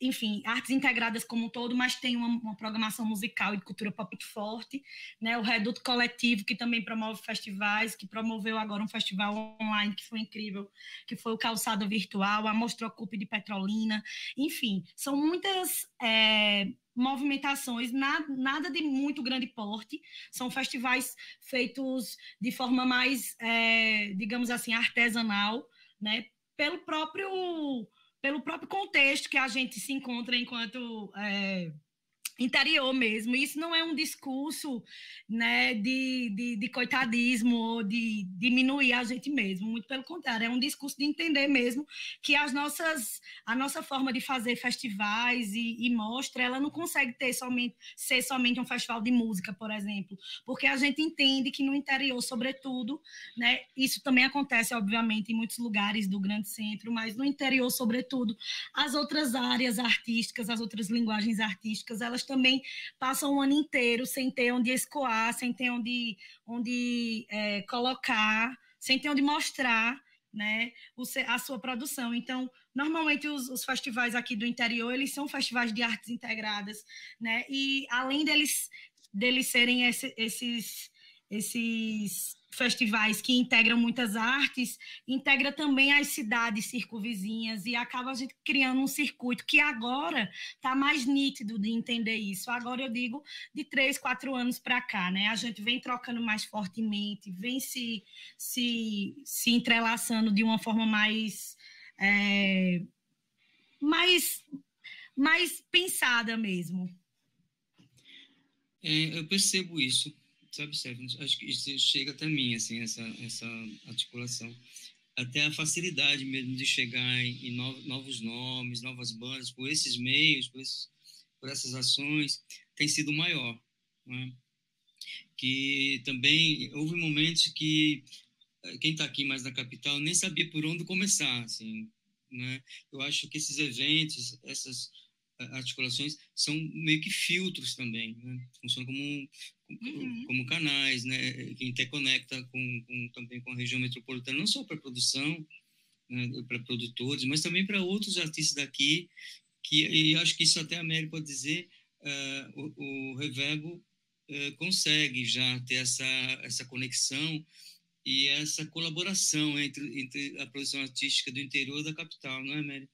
enfim, artes integradas como um todo, mas tem uma, uma, programação musical e de cultura pop forte, né? O Reduto Coletivo, que também promove festivais, que promoveu agora um festival online que foi incrível, que foi o Calçado Virtual, a Mostra Ocupe de Petrolina, enfim, são muitas é, movimentações, nada, nada de muito grande porte, são festivais feitos de forma mais, é, digamos assim, artesanal, né? Pelo próprio pelo próprio contexto que a gente se encontra enquanto é, interior mesmo. Isso não é um discurso né, de, de, de, coitadismo ou de diminuir a gente mesmo, muito pelo contrário, é um discurso de entender mesmo que as nossas, a nossa forma de fazer festivais e, e mostra, ela não consegue ter somente, ser somente um festival de música, por exemplo, porque a gente entende que no interior, sobretudo, né, isso também acontece, obviamente, em muitos lugares do grande centro, mas no interior, sobretudo, as outras áreas artísticas, as outras linguagens artísticas, elas também passam o ano inteiro sem ter onde escoar, sem ter onde, onde é, colocar, sem ter onde mostrar né, a sua produção. Então, normalmente os, os, festivais aqui do interior, eles são festivais de artes integradas, né, e além deles, deles serem esse, esses, esses festivais que integram muitas artes, integra também as cidades circunvizinhas e acaba a gente criando um circuito que agora está mais nítido de entender isso. Agora eu digo de três, quatro anos para cá, né? A gente vem trocando mais fortemente, vem se, se, se entrelaçando de uma forma mais, é, mais, mais pensada mesmo. É, eu percebo isso sabe, Stefano, acho que chega até mim, assim, essa, essa articulação. Até a facilidade mesmo de chegar em, em novos nomes, novas bandas, por esses meios, por, esses, por essas ações, tem sido maior. Né? Que também houve momentos que eh, quem está aqui mais na capital nem sabia por onde começar, assim, né? Eu acho que esses eventos, essas articulações são meio que filtros também, né? funcionam como, uhum. como canais, né? que interconecta com, com, também com a região metropolitana, não só para produção, né? para produtores, mas também para outros artistas daqui, que e acho que isso até a Mary pode dizer, uh, o, o Reverbo uh, consegue já ter essa, essa conexão e essa colaboração entre, entre a produção artística do interior da capital, não é, Mary?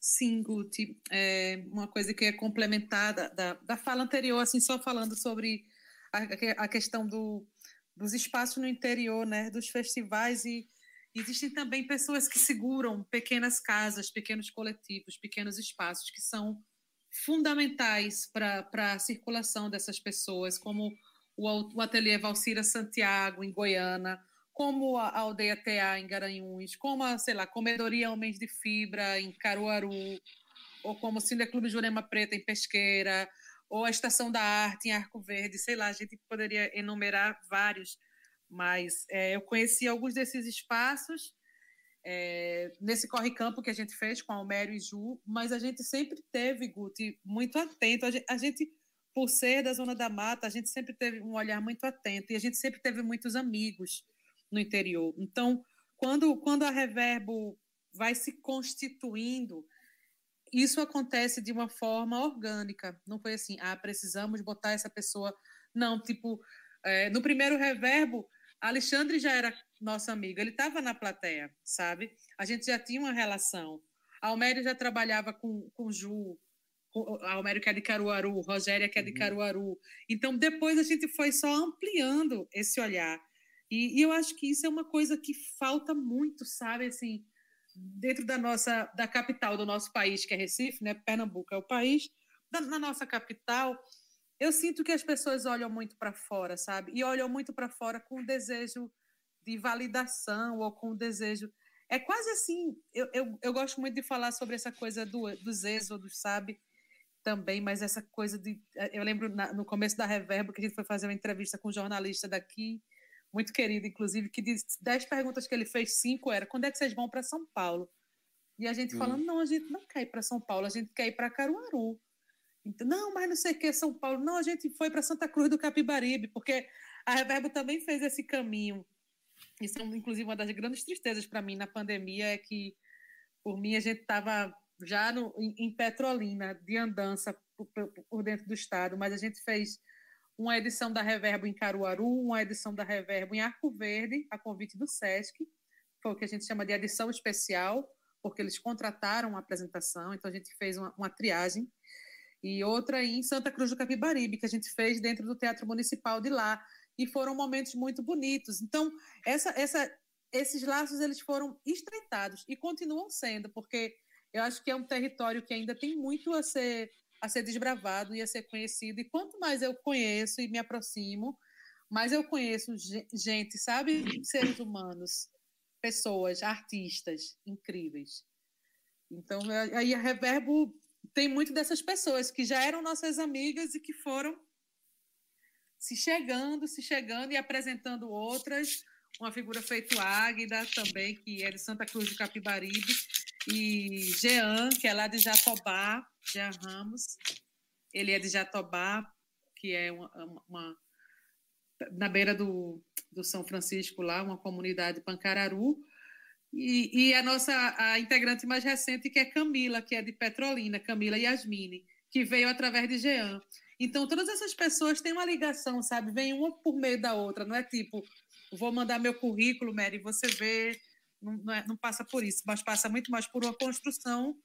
Sim, Guti, é uma coisa que é complementada da, da fala anterior, assim, só falando sobre a, a questão do, dos espaços no interior, né, dos festivais. E existem também pessoas que seguram pequenas casas, pequenos coletivos, pequenos espaços que são fundamentais para a circulação dessas pessoas, como o, o Ateliê Valcira Santiago, em Goiânia, como a aldeia TA em Garanhuns, como a, sei lá, Comedoria Homens de Fibra em Caruaru, ou como o Cineclube Jurema Preta em Pesqueira, ou a Estação da Arte em Arco Verde, sei lá, a gente poderia enumerar vários, mas é, eu conheci alguns desses espaços é, nesse corre-campo que a gente fez com Almério e Ju, mas a gente sempre teve, Guti, muito atento, a gente, a gente por ser da Zona da Mata, a gente sempre teve um olhar muito atento, e a gente sempre teve muitos amigos, no interior. Então, quando, quando a Reverbo vai se constituindo, isso acontece de uma forma orgânica. Não foi assim, ah, precisamos botar essa pessoa. Não, tipo, é, no primeiro Reverbo, Alexandre já era nosso amigo, ele estava na plateia, sabe? A gente já tinha uma relação. Almério já trabalhava com, com Ju, com, Almério que é de Caruaru, Rogéria que é de uhum. Caruaru. Então, depois a gente foi só ampliando esse olhar. E, e, eu acho que isso é uma coisa que falta muito, sabe? Assim, dentro da nossa, da capital do nosso país, que é Recife, né? Pernambuco é o país. Da, na nossa capital, eu sinto que as pessoas olham muito para fora, sabe? E olham muito para fora com o desejo de validação ou com o desejo. É quase assim. Eu, eu, eu gosto muito de falar sobre essa coisa do, dos êxodos, sabe? Também, mas essa coisa de. Eu lembro na, no começo da Reverbo que a gente foi fazer uma entrevista com um jornalista daqui, muito querido, inclusive, que disse dez perguntas que ele fez, cinco era: quando é que vocês vão para São Paulo? E a gente hum. falando: não, a gente não quer ir para São Paulo, a gente quer ir para Caruaru. Então, não, mas não sei o que, São Paulo. Não, a gente foi para Santa Cruz do Capibaribe, porque a Reverbo também fez esse caminho isso é, inclusive, uma das grandes tristezas para mim na pandemia é que, por mim, a gente estava já no, em, em, Petrolina, de andança por, por, dentro do estado, mas a gente fez uma edição da Reverbo em Caruaru, uma edição da Reverbo em Arco Verde, a convite do SESC, foi o que a gente chama de edição especial, porque eles contrataram a apresentação, então a gente fez uma, uma triagem, e outra em Santa Cruz do Capibaribe, que a gente fez dentro do Teatro Municipal de lá, e foram momentos muito bonitos. Então, essa, essa, esses laços eles foram estreitados e continuam sendo, porque eu acho que é um território que ainda tem muito a ser a ser desbravado e a ser conhecido. E quanto mais eu conheço e me aproximo, mais eu conheço gente, sabe, seres humanos, pessoas, artistas incríveis. Então, aí a Reverbo tem muito dessas pessoas que já eram nossas amigas e que foram se chegando, se chegando e apresentando outras. Uma figura feito Águida também, que é de Santa Cruz de Capibaribe, e Jean, que é lá de Jatobá, Jean Ramos. Ele é de Jatobá, que é uma, uma na beira do, do São Francisco, lá, uma comunidade Pancararu. E, e, a nossa a integrante mais recente, que é Camila, que é de Petrolina, Camila Yasmine, que veio através de Jean. Então, todas essas pessoas têm uma ligação, sabe? Vem uma por meio da outra. Não é tipo, vou mandar meu currículo, Mary, você vê. Não, não, é, não passa por isso, mas passa muito mais por uma construção,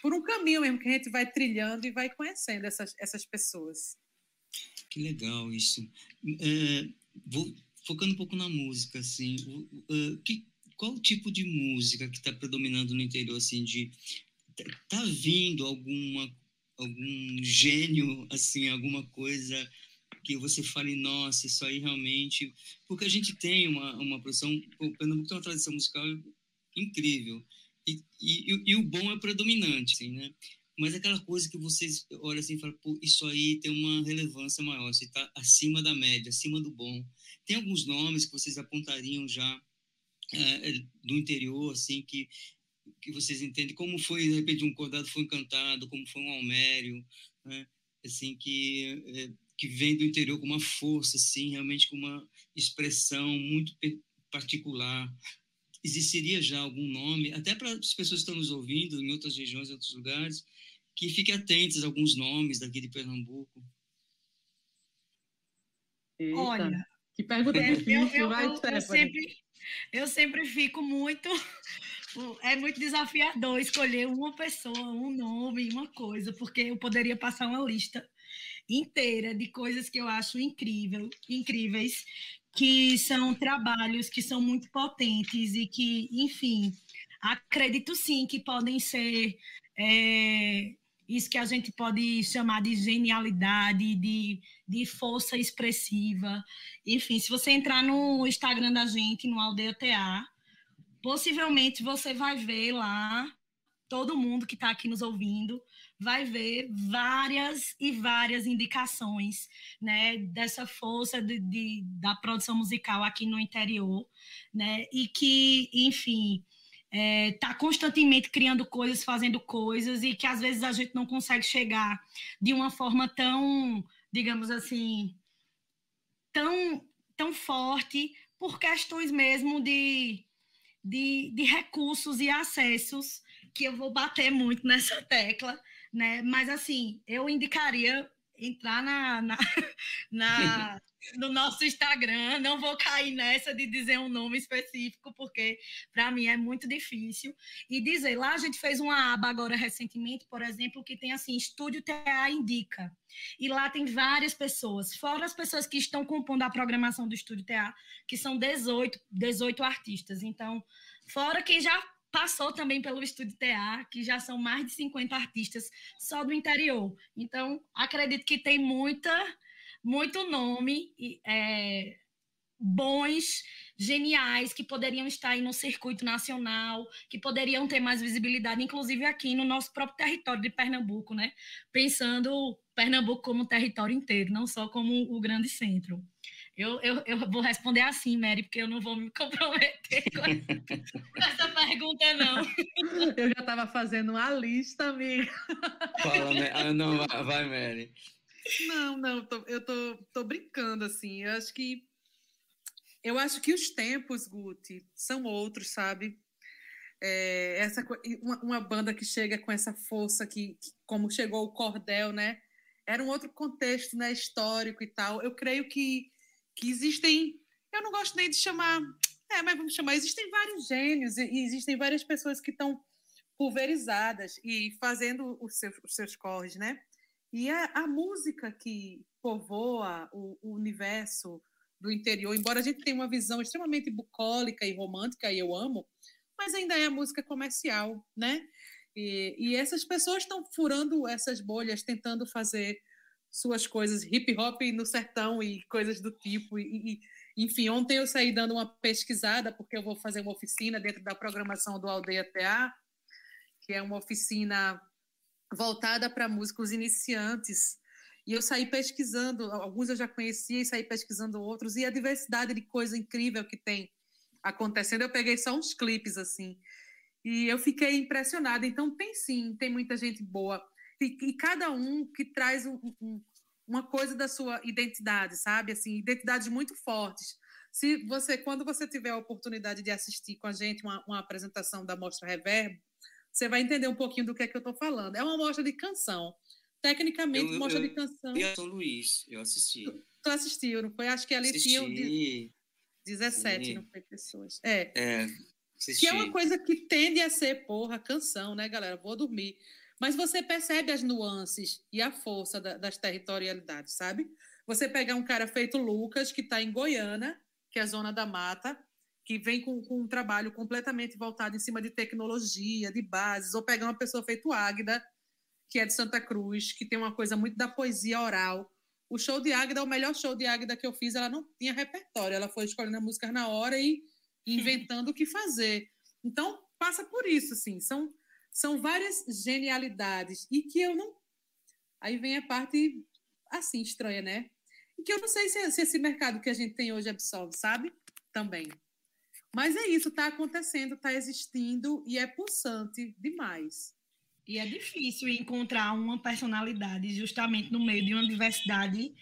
por um caminho mesmo que a gente vai trilhando e vai conhecendo essas, essas pessoas. Que legal isso. É, vou focando um pouco na música, assim. Uh, que, qual tipo de música que está predominando no interior, assim, de tá vindo alguma algum gênio, assim, alguma coisa que você fale, nossa, isso aí realmente. Porque a gente tem uma, uma produção, o Pernambuco tem uma tradição musical incrível. E, e, e, o bom é predominante, assim, né? Mas aquela coisa que vocês olham assim e falam, pô, isso aí tem uma relevância maior, isso está acima da média, acima do bom. Tem alguns nomes que vocês apontariam já é, do interior, assim, que que vocês entendem como foi de repente um cordado foi encantado como foi um almério né? assim que é, que vem do interior com uma força assim realmente com uma expressão muito particular. Existiria já algum nome até para as pessoas que estão nos ouvindo em outras regiões em outros lugares que fiquem atentos a alguns nomes daqui de Pernambuco? Eita, olha que pergunta é, difícil eu, eu, vai eu, eu sempre eu sempre fico muito é muito desafiador escolher uma pessoa, um nome, uma coisa, porque eu poderia passar uma lista inteira de coisas que eu acho incrível, incríveis, que são trabalhos que são muito potentes e que, enfim, acredito sim que podem ser é, isso que a gente pode chamar de genialidade, de, de força expressiva. Enfim, se você entrar no Instagram da gente, no Aldeia TA, possivelmente você vai ver lá, todo mundo que está aqui nos ouvindo, vai ver várias e várias indicações né, dessa força de, de, da produção musical aqui no interior, né, e que, enfim, está é, tá constantemente criando coisas, fazendo coisas, e que às vezes a gente não consegue chegar de uma forma tão, digamos assim, tão, tão forte, por questões mesmo de de, de recursos e acessos, que eu vou bater muito nessa tecla, né? Mas, assim, eu indicaria entrar na, na, na, no nosso Instagram. Não vou cair nessa de dizer um nome específico, porque para mim é muito difícil. E dizer, lá a gente fez uma aba agora recentemente, por exemplo, que tem assim, Estúdio TA Indica. E lá tem várias pessoas, fora as pessoas que estão compondo a programação do Estúdio TA, que são 18, 18 artistas. Então, fora quem já passou também pelo Estúdio TA, que já são mais de 50 artistas só do interior. Então, acredito que tem muita muito nome, é, bons, geniais, que poderiam estar aí no circuito nacional, que poderiam ter mais visibilidade, inclusive aqui no nosso próprio território de Pernambuco, né? Pensando Pernambuco como território inteiro, não só como o grande centro. Eu, eu, eu vou responder assim, Mary, porque eu não vou me comprometer com essa pergunta, não. Eu já estava fazendo uma lista, amiga. Fala, ah, não, vai, Mary. Não, não, tô, eu tô, tô brincando, assim. Eu acho que. Eu acho que os tempos, Guti, são outros, sabe? É, essa, uma, uma, banda que chega com essa força, que, que, como chegou o Cordel, né? Era um outro contexto né, histórico e tal. Eu creio que, que existem. Eu não gosto nem de chamar. É, mas vamos chamar. Existem vários gênios e, existem várias pessoas que estão pulverizadas e fazendo os seus, os seus corres, né? E a, a música que povoa o, o, universo do interior, embora a gente tenha uma visão extremamente bucólica e romântica, e eu amo, mas ainda é a música comercial, né? E, e essas pessoas estão furando essas bolhas, tentando fazer suas coisas hip hop no sertão e coisas do tipo. E, e, enfim, ontem eu saí dando uma pesquisada, porque eu vou fazer uma oficina dentro da programação do Aldeia TA, que é uma oficina voltada para músicos iniciantes. E eu saí pesquisando, alguns eu já conhecia e saí pesquisando outros, e a diversidade de coisa incrível que tem acontecendo. Eu peguei só uns clipes assim, e eu fiquei impressionada. Então, tem sim, tem muita gente boa, e, cada um que traz um, um, uma coisa da sua identidade, sabe? Assim, identidades muito fortes. Se você, quando você tiver a oportunidade de assistir com a gente uma, uma apresentação da Mostra Reverb, você vai entender um pouquinho do que é que eu estou falando. É uma mostra de canção. Tecnicamente, eu, mostra eu, de canção. Eu São Luís, eu assisti. Tu, tu, assistiu, não foi? Acho que ali assisti. tinha 17, Sim. não foi pessoas. É. É. Assisti. Que é uma coisa que tende a ser, porra, canção, né, galera? Vou dormir. Mas você percebe as nuances e a força da, das territorialidades, sabe? Você pegar um cara feito Lucas, que está em Goiânia, que é a zona da mata, que vem com, com, um trabalho completamente voltado em cima de tecnologia, de bases, ou pegar uma pessoa feito Águida, que é de Santa Cruz, que tem uma coisa muito da poesia oral. O show de Águida, o melhor show de Águida que eu fiz, ela não tinha repertório, ela foi escolhendo a música na hora e inventando o que fazer. Então, passa por isso, assim, são, são várias genialidades, e que eu não... Aí vem a parte, assim, estranha, né? E que eu não sei se, se esse mercado que a gente tem hoje absorve, sabe? Também. Mas é isso, está acontecendo, está existindo e é pulsante demais. E é difícil encontrar uma personalidade justamente no meio de uma diversidade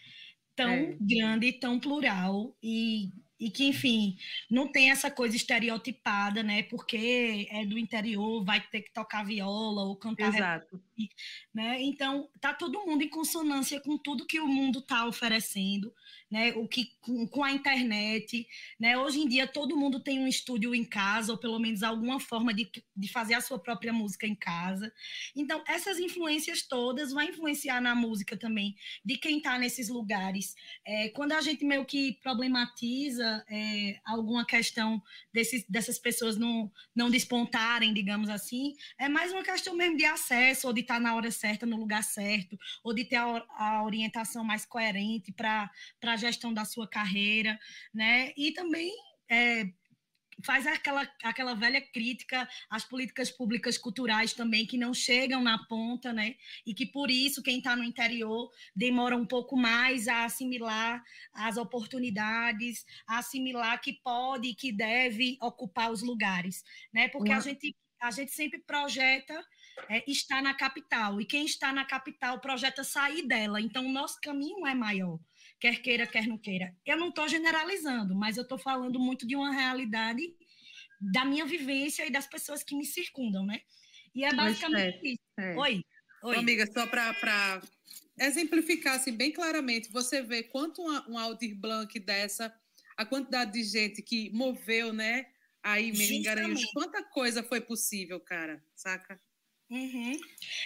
tão é. grande, tão plural e e que, enfim, não tem essa coisa estereotipada, né? Porque é do interior, vai ter que tocar viola ou cantar. Exato. Né? Então, tá todo mundo em consonância com tudo que o mundo está oferecendo né? O que com, com, a internet, né? Hoje em dia todo mundo tem um estúdio em casa ou pelo menos alguma forma de, de fazer a sua própria música em casa. Então essas influências todas vão influenciar na música também de quem está nesses lugares. É, quando a gente meio que problematiza é, alguma questão desses, dessas pessoas não não despontarem, digamos assim, é mais uma questão mesmo de acesso ou de estar tá na hora certa, no lugar certo, ou de ter a, a orientação mais coerente para para gestão da sua carreira, né? E também é, faz aquela, aquela velha crítica às políticas públicas culturais também que não chegam na ponta, né? E que por isso quem está no interior demora um pouco mais a assimilar as oportunidades, a assimilar que pode e que deve ocupar os lugares, né? Porque Uma... a gente a gente sempre projeta é, estar na capital e quem está na capital projeta sair dela. Então o nosso caminho é maior quer queira, quer não queira. Eu não estou generalizando, mas eu estou falando muito de uma realidade da minha vivência e das pessoas que me circundam, né? E é basicamente é, isso. É. Oi. Oi. amiga, só para exemplificar assim, bem claramente, você vê quanto uma, um Aldir Blanc dessa, a quantidade de gente que moveu, né? Aí mesmo em Garanhuns, quanta coisa foi possível, cara, saca? Uhum.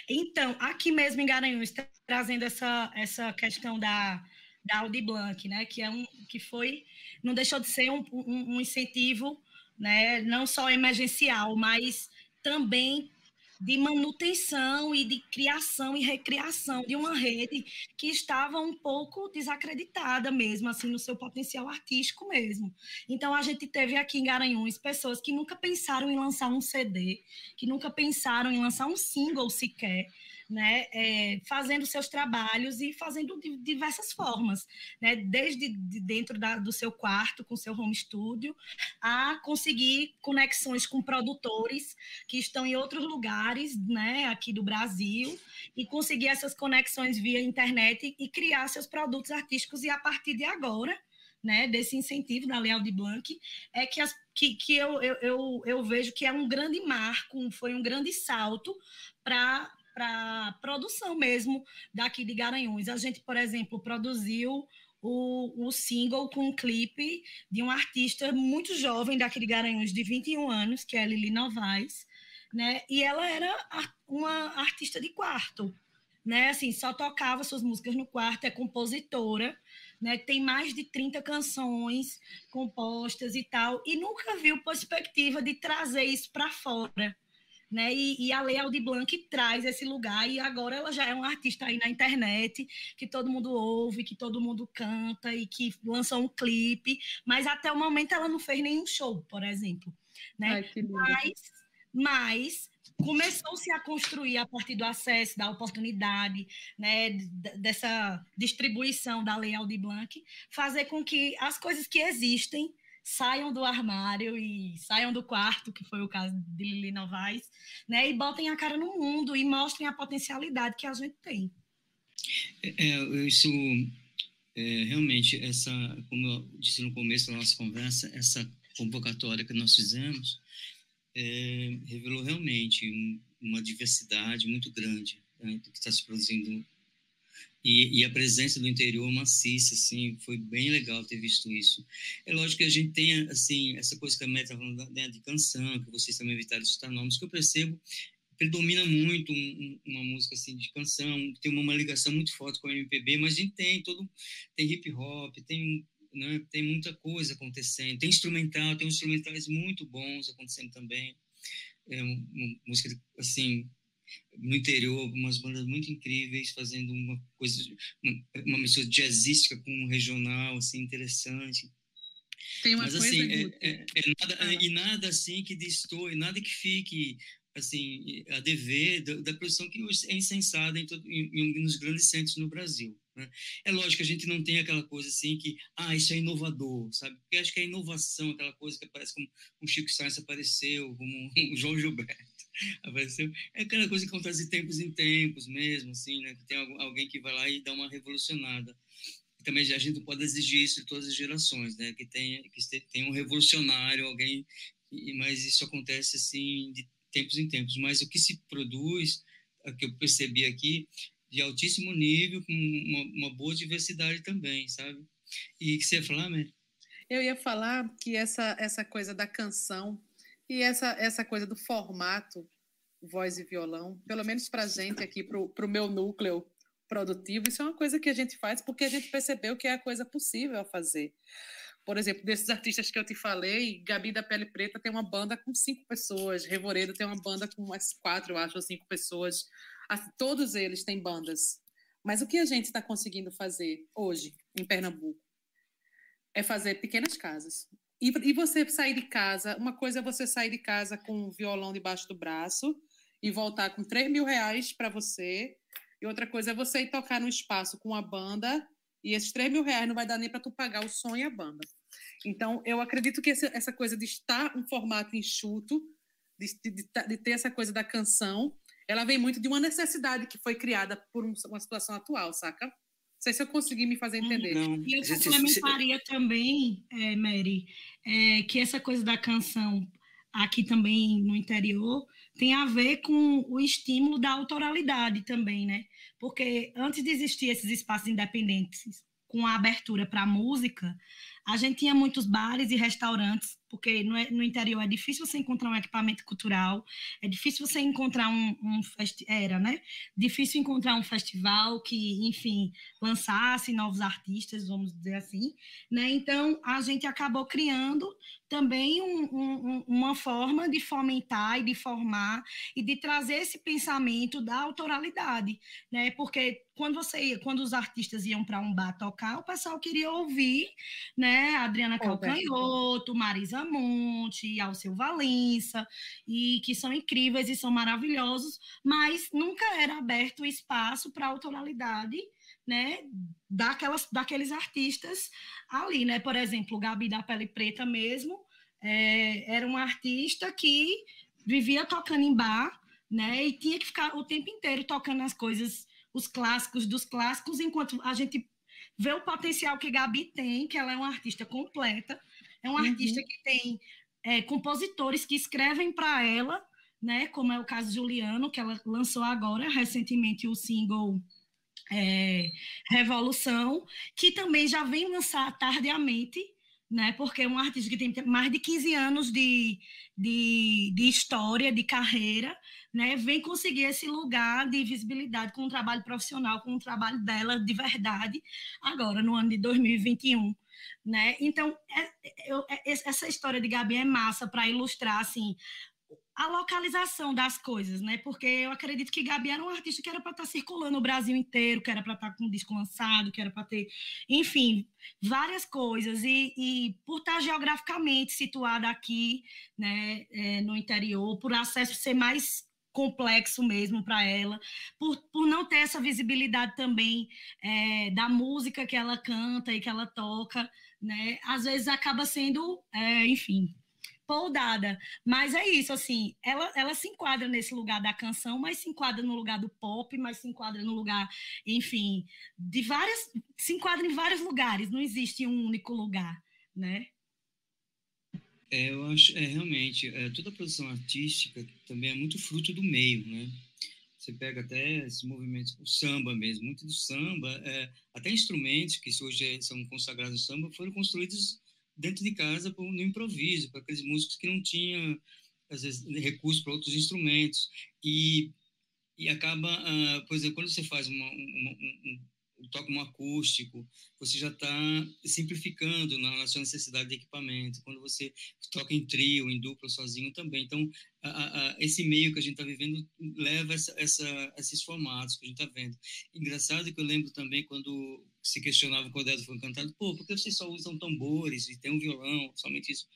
Então, aqui mesmo em Garanhuns, trazendo essa, essa questão da, da Audi Blanc, né, que, é um, que foi, não deixou de ser um, um, um incentivo, né, não só emergencial, mas também de manutenção e de criação e recriação de uma rede que estava um pouco desacreditada mesmo, assim, no seu potencial artístico mesmo. Então, a gente teve aqui em Garanhuns pessoas que nunca pensaram em lançar um CD, que nunca pensaram em lançar um single sequer, né, é, fazendo seus trabalhos e fazendo de diversas formas, né, desde de dentro da, do seu quarto, com seu home studio, a conseguir conexões com produtores que estão em outros lugares, né, aqui do Brasil, e conseguir essas conexões via internet e criar seus produtos artísticos. E a partir de agora, né, desse incentivo da Leal de Blanc, é que, as, que, que eu, eu, eu, eu vejo que é um grande marco, foi um grande salto para para produção mesmo daqui de Garanhuns. A gente, por exemplo, produziu o, o single com um clipe de um artista muito jovem daqui de Garanhuns, de 21 anos, que é Lili Novaes, né? E ela era uma artista de quarto, né? Assim, só tocava suas músicas no quarto, é compositora, né? Tem mais de 30 canções compostas e tal, e nunca viu perspectiva de trazer isso para fora né? E, e a Lei Aldi Blanc traz esse lugar e agora ela já é uma artista aí na internet que todo mundo ouve, que todo mundo canta e que lançou um clipe, mas até o momento ela não fez nenhum show, por exemplo, né? Ai, mas, mas começou-se a construir a partir do acesso, da oportunidade, né, dessa distribuição da Lei Aldi Blanc, fazer com que as coisas que existem saiam do armário e saiam do quarto, que foi o caso de Lili Novaes, né? E botem a cara no mundo e mostrem a potencialidade que a gente tem. É, é isso é, realmente essa, como eu disse no começo da nossa conversa, essa convocatória que nós fizemos é, revelou realmente um, uma diversidade muito grande né, que está se produzindo e, e, a presença do interior maciça, assim, foi bem legal ter visto isso. É lógico que a gente tem, assim, essa coisa que a Meta tá falando né, de canção, que vocês também evitaram citar nomes, que eu percebo predomina muito um, um, uma música assim de canção, tem uma, uma, ligação muito forte com o MPB, mas a gente tem todo tem hip hop, tem né, tem muita coisa acontecendo, tem instrumental, tem instrumentais muito bons acontecendo também, é uma música assim no interior, umas bandas muito incríveis, fazendo uma coisa, uma, mistura jazzística com um regional, assim, interessante. Tem uma Mas, coisa assim, é, é, é nada, ah. e nada assim que destoe, nada que fique assim a dever da, da produção que é insensada em, todo, em, em, nos grandes centros no Brasil. Né? É lógico que a gente não tem aquela coisa assim que, ah, isso é inovador, sabe? Porque acho que a inovação, aquela coisa que aparece como um Chico Sainz apareceu, como um João Gilberto apareceu. É aquela coisa que acontece de tempos em tempos mesmo, assim, né? Que tem alguém que vai lá e dá uma revolucionada. Também a gente pode exigir isso de todas as gerações, né? Que tem, que tem um revolucionário, alguém, mas isso acontece assim de tempos em tempos. Mas o que se produz, o que eu percebi aqui, de altíssimo nível, com uma, uma boa diversidade também, sabe? E que você ia falar, Mary? Eu ia falar que essa, essa coisa da canção e essa, essa coisa do formato voz e violão, pelo menos para gente aqui, para o meu núcleo produtivo, isso é uma coisa que a gente faz porque a gente percebeu que é a coisa possível a fazer. Por exemplo, desses artistas que eu te falei, Gabi da Pele Preta tem uma banda com cinco pessoas, Revoredo tem uma banda com umas quatro, eu acho, ou cinco pessoas. Todos eles têm bandas. Mas o que a gente está conseguindo fazer hoje, em Pernambuco, é fazer pequenas casas. E, e você sair de casa, uma coisa é você sair de casa com um violão debaixo do braço e voltar com 3 mil reais para você, e outra coisa é você ir tocar no espaço com a banda e esses 3 mil reais não vai dar nem para tu pagar o som e a banda. Então, eu acredito que essa, essa coisa de estar um formato enxuto, de, de, de, ter essa coisa da canção, ela vem muito de uma necessidade que foi criada por uma situação atual, saca? Sei se eu consegui me fazer entender. Não. E eu complementaria também, é, Mary, é, que essa coisa da canção aqui também no interior, tem a ver com o estímulo da autoralidade também, né? Porque antes de existir esses espaços independentes com a abertura para a música, a gente tinha muitos bares e restaurantes, porque no, no, interior é difícil você encontrar um equipamento cultural, é difícil você encontrar um, um era, né? Difícil encontrar um festival que, enfim, lançasse novos artistas, vamos dizer assim, né? Então a gente acabou criando também um, um, uma forma de fomentar e de formar e de trazer esse pensamento da autoralidade, né? Porque quando você ia, quando os artistas iam para um bar tocar, o pessoal queria ouvir, né? Adriana Calcanhoto, Marisa Monte, Alceu Valença, e que são incríveis e são maravilhosos, mas nunca era aberto o espaço para a autoralidade né, daquelas, daqueles artistas ali, né? Por exemplo, o Gabi da Pele Preta mesmo é, era um artista que vivia tocando em bar, né? E tinha que ficar o tempo inteiro tocando as coisas, os clássicos dos clássicos, enquanto a gente vê o potencial que Gabi tem, que ela é uma artista completa, é uma uhum. artista que tem é, compositores que escrevem para ela, né? Como é o caso de Juliano, que ela lançou agora recentemente o single é, Revolução, que também já vem lançar tardiamente, né? Porque é um artista que tem mais de 15 anos de, de, de história, de carreira, né? Vem conseguir esse lugar de visibilidade com um trabalho profissional, com um trabalho dela de verdade, agora no ano de 2021. Né? Então, é, eu, é, essa história de Gabi é massa para ilustrar assim, a localização das coisas, né? Porque eu acredito que Gabi era um artista que era para estar tá circulando o Brasil inteiro, que era para estar tá com um disco lançado, que era para ter, enfim, várias coisas. E, e, por estar tá geograficamente situada aqui, né, é, no interior, por acesso ser mais complexo mesmo para ela, por, por não ter essa visibilidade também é, da música que ela canta e que ela toca, né? Às vezes acaba sendo, é, enfim, poldada. Mas é isso, assim, ela, ela se enquadra nesse lugar da canção, mas se enquadra no lugar do pop, mas se enquadra no lugar, enfim, de várias. Se enquadra em vários lugares, não existe um único lugar, né? É, eu acho, é realmente, é, toda a produção artística também é muito fruto do meio, né? Você pega até esses movimentos, o samba mesmo, muito do samba, é, até instrumentos que hoje são consagrados no samba foram construídos dentro de casa no improviso, para aqueles músicos que não tinham, às vezes, recursos para outros instrumentos. E, e acaba, uh, por exemplo, quando você faz uma, uma, um, um, toca um acústico, você já está simplificando na, na, sua necessidade de equipamento. Quando você toca em trio, em dupla, sozinho também. Então, a, a, esse meio que a gente está vivendo leva essa, essa, esses formatos que a gente está vendo. Engraçado que eu lembro também quando se questionava quando Edson foi cantado, pô, por que vocês só usam tambores e tem um violão, somente isso?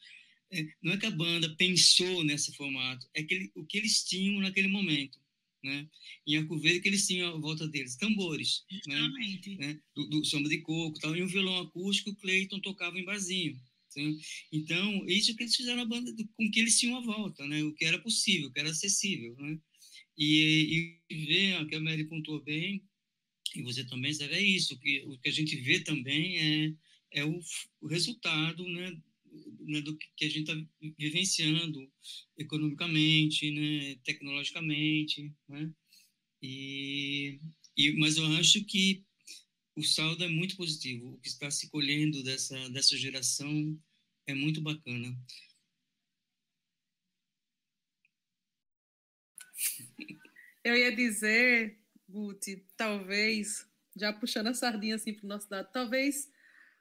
É, não é que a banda pensou nesse formato, é que ele, o que eles tinham naquele momento. Né? Em Arco Verde, que eles tinham à volta deles tambores, né? né? Do, do samba de coco tal, e um violão acústico, o Cleiton tocava em barzinho. Então, isso que eles fizeram a banda com que eles tinham à volta, né? O que era possível, o que era acessível, né? E, e ver, que a Mary pontuou bem, e você também sabe, é isso, que, o que a gente vê também é, é o, o resultado né, né, do que a gente está vivenciando economicamente, né, tecnologicamente, né? E, e, mas eu acho que o saldo é muito positivo. O que está se colhendo dessa, dessa geração é muito bacana. Eu ia dizer Guti, talvez, já puxando a sardinha assim para o nosso lado, talvez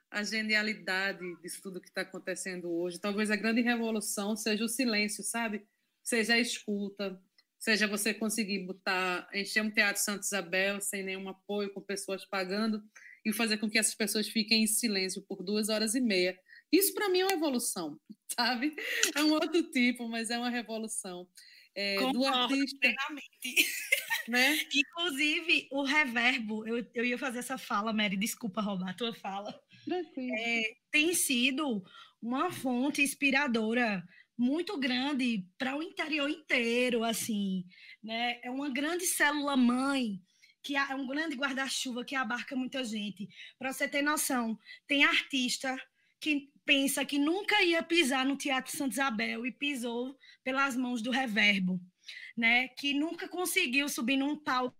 a genialidade disso tudo que está acontecendo hoje, talvez a grande revolução seja o silêncio, sabe? Seja a escuta, seja você conseguir botar, encher um teatro Santa Isabel sem nenhum apoio, com pessoas pagando, e fazer com que essas pessoas fiquem em silêncio por duas horas e meia. Isso para mim é uma evolução, sabe? É um outro tipo, mas é uma revolução. É, do artista. Plenamente. Né? Inclusive, o reverbo, eu, eu ia fazer essa fala, Mary, desculpa roubar a tua fala. É, tem sido uma fonte inspiradora muito grande para o interior inteiro, assim, né? É uma grande célula mãe que é um grande guarda-chuva que abarca muita gente. Para você ter noção, tem artista que pensa que nunca ia pisar no Teatro Santa Isabel e pisou pelas mãos do Reverbo, né? Que nunca conseguiu subir num palco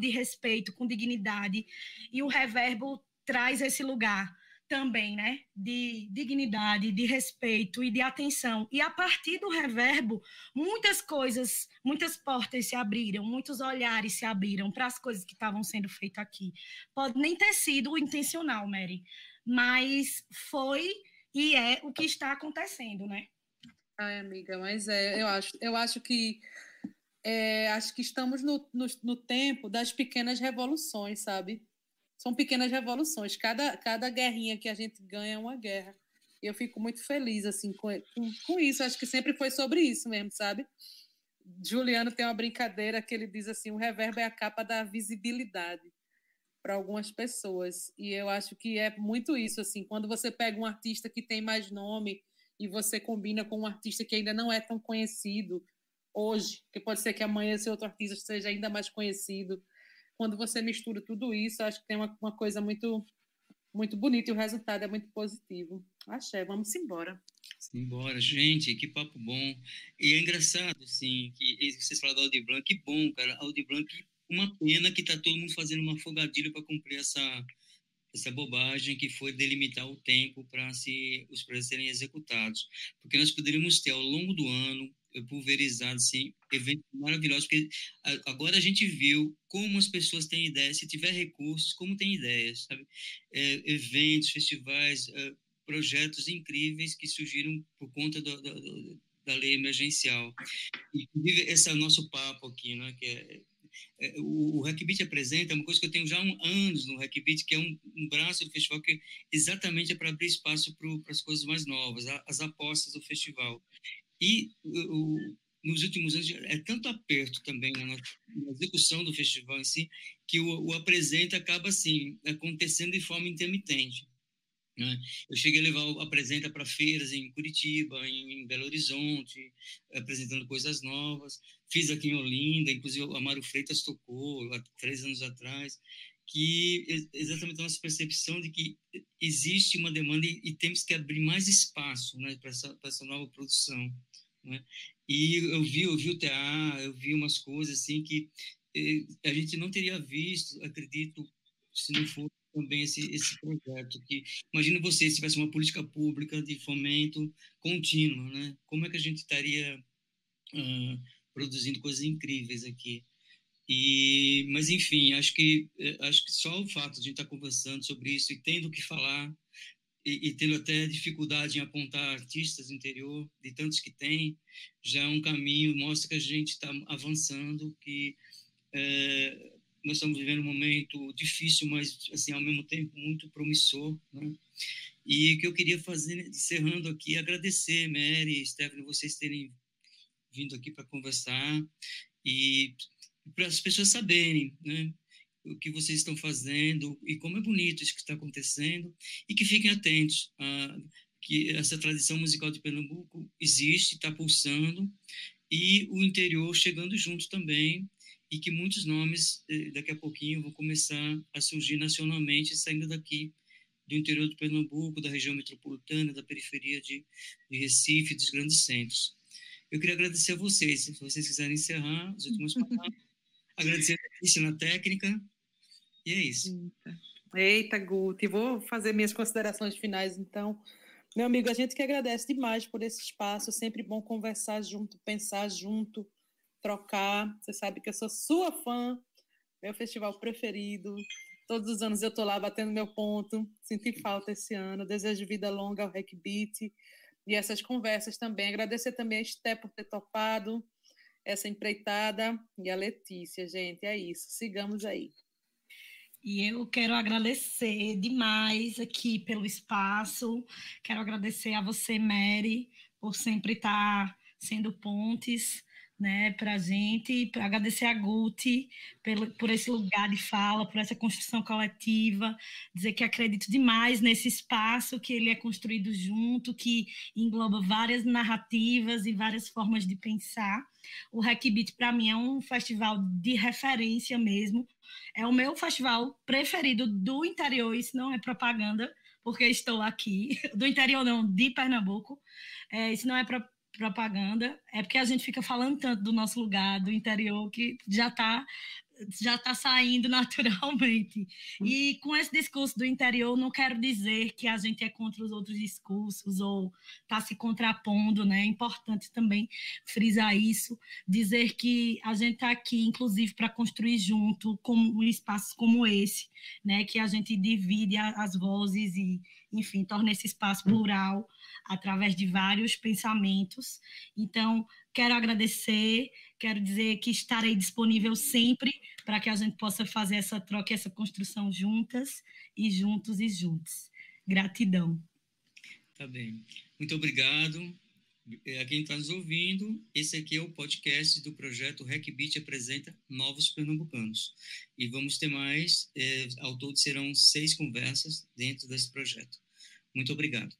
de respeito, com dignidade, e o Reverbo traz esse lugar também, né, de dignidade, de respeito e de atenção. E a partir do reverbo, muitas coisas, muitas portas se abriram, muitos olhares se abriram para as coisas que estavam sendo feitas aqui. Pode nem ter sido intencional, Mary, mas foi e é o que está acontecendo, né? Ai, amiga, mas é, eu acho, eu acho que é, acho que estamos no, no, no tempo das pequenas revoluções, sabe? são pequenas revoluções. Cada, cada guerrinha que a gente ganha é uma guerra. Eu fico muito feliz assim com, com, com isso. Acho que sempre foi sobre isso mesmo, sabe? Juliano tem uma brincadeira que ele diz assim: o reverb é a capa da visibilidade para algumas pessoas. E eu acho que é muito isso assim, quando você pega um artista que tem mais nome e você combina com um artista que ainda não é tão conhecido hoje, que pode ser que amanhã esse outro artista seja ainda mais conhecido quando você mistura tudo isso, acho que tem uma, uma coisa muito muito bonita e o resultado é muito positivo. Axé, vamos embora. Embora, gente, que papo bom. E é engraçado, assim, que vocês falaram da Audi Blanc, que bom, cara. Audi Blanc, uma pena que tá todo mundo fazendo uma folgadilha para cumprir essa, essa bobagem que foi delimitar o tempo para se os projetos serem executados. Porque nós poderíamos ter, ao longo do ano, pulverizado, assim, eventos maravilhosos, porque agora a gente viu como as pessoas têm ideias, se tiver recursos, como tem ideias, sabe? É, eventos, festivais, é, projetos incríveis que surgiram por conta do, do, da lei emergencial. Inclusive, esse é o nosso papo aqui, né, que é, é, o, o Hackbeat apresenta uma coisa que eu tenho já há anos no Hackbeat, que é um, um, braço do festival que exatamente é para abrir espaço para as coisas mais novas, as apostas do festival. E o, nos últimos anos é tanto aperto também na, na execução do festival em si, que o, o apresenta acaba assim, acontecendo de forma intermitente. Né? Eu cheguei a levar o apresenta para feiras em Curitiba, em, em, Belo Horizonte, apresentando coisas novas. Fiz aqui em Olinda, inclusive o Amaro Freitas tocou há três anos atrás, que exatamente a nossa percepção de que existe uma demanda e, e temos que abrir mais espaço né, para essa, essa nova produção. Né? E eu vi, eu vi o TA, eu vi umas coisas assim que eh, a gente não teria visto, acredito, se não fosse também esse, esse projeto. Que, imagina você se tivesse uma política pública de fomento contínuo, né? Como é que a gente estaria uh, produzindo coisas incríveis aqui? E, mas enfim, acho que eh, acho que só o fato de a gente estar conversando sobre isso e tendo que falar e, e, tendo até dificuldade em apontar artistas do interior, de tantos que tem, já é um caminho, mostra que a gente está avançando, que é, nós estamos vivendo um momento difícil, mas assim ao mesmo tempo muito promissor, né? E que eu queria fazer, encerrando aqui, agradecer, Mary, Stephanie, vocês terem vindo aqui para conversar e para as pessoas saberem, né? O que vocês estão fazendo e como é bonito isso que está acontecendo e que fiquem atentos a que essa tradição musical de Pernambuco existe, está pulsando e o interior chegando junto também e que muitos nomes eh, daqui a pouquinho vão começar a surgir nacionalmente saindo daqui do interior do Pernambuco, da região metropolitana, da periferia de, de Recife, dos grandes centros. Eu queria agradecer a vocês, se vocês quiserem encerrar as últimas palavras. agradecer a Cristina na técnica, e é isso. Eita, Eita Guti, vou fazer minhas considerações finais, então. Meu amigo, a gente que agradece demais por esse espaço, é sempre bom conversar junto, pensar junto, trocar. Você sabe que eu sou sua fã, meu festival preferido. Todos os anos eu estou lá batendo meu ponto. Senti falta esse ano. Desejo vida longa ao Hackbeat e essas conversas também. Agradecer também a Esté por ter topado essa empreitada e a Letícia, gente. É isso. Sigamos aí. E eu quero agradecer demais aqui pelo espaço. Quero agradecer a você, Mary, por sempre estar sendo pontes né, para a gente, agradecer a Guti pelo, por esse lugar de fala, por essa construção coletiva, dizer que acredito demais nesse espaço que ele é construído junto, que engloba várias narrativas e várias formas de pensar. O Hackbeat, para mim, é um festival de referência mesmo, é o meu festival preferido do interior, isso não é propaganda, porque estou aqui, do interior não, de Pernambuco. É, isso não é para propaganda, é porque a gente fica falando tanto do nosso lugar, do interior, que já está já está saindo naturalmente. E com esse discurso do interior, não quero dizer que a gente é contra os outros discursos ou está se contrapondo, né? É importante também frisar isso, dizer que a gente está aqui, inclusive, para construir junto com um espaços como esse, né? Que a gente divide as vozes e, enfim, torna esse espaço plural através de vários pensamentos. Então, quero agradecer, quero dizer que estarei disponível sempre para que a gente possa fazer essa troca, essa construção juntas e juntos e juntos. Gratidão. Tá bem. Muito obrigado. É, a quem está nos ouvindo, esse aqui é o podcast do projeto RecBit apresenta Novos Pernambucanos. E vamos ter mais, é, ao todo serão seis conversas dentro desse projeto. Muito obrigado.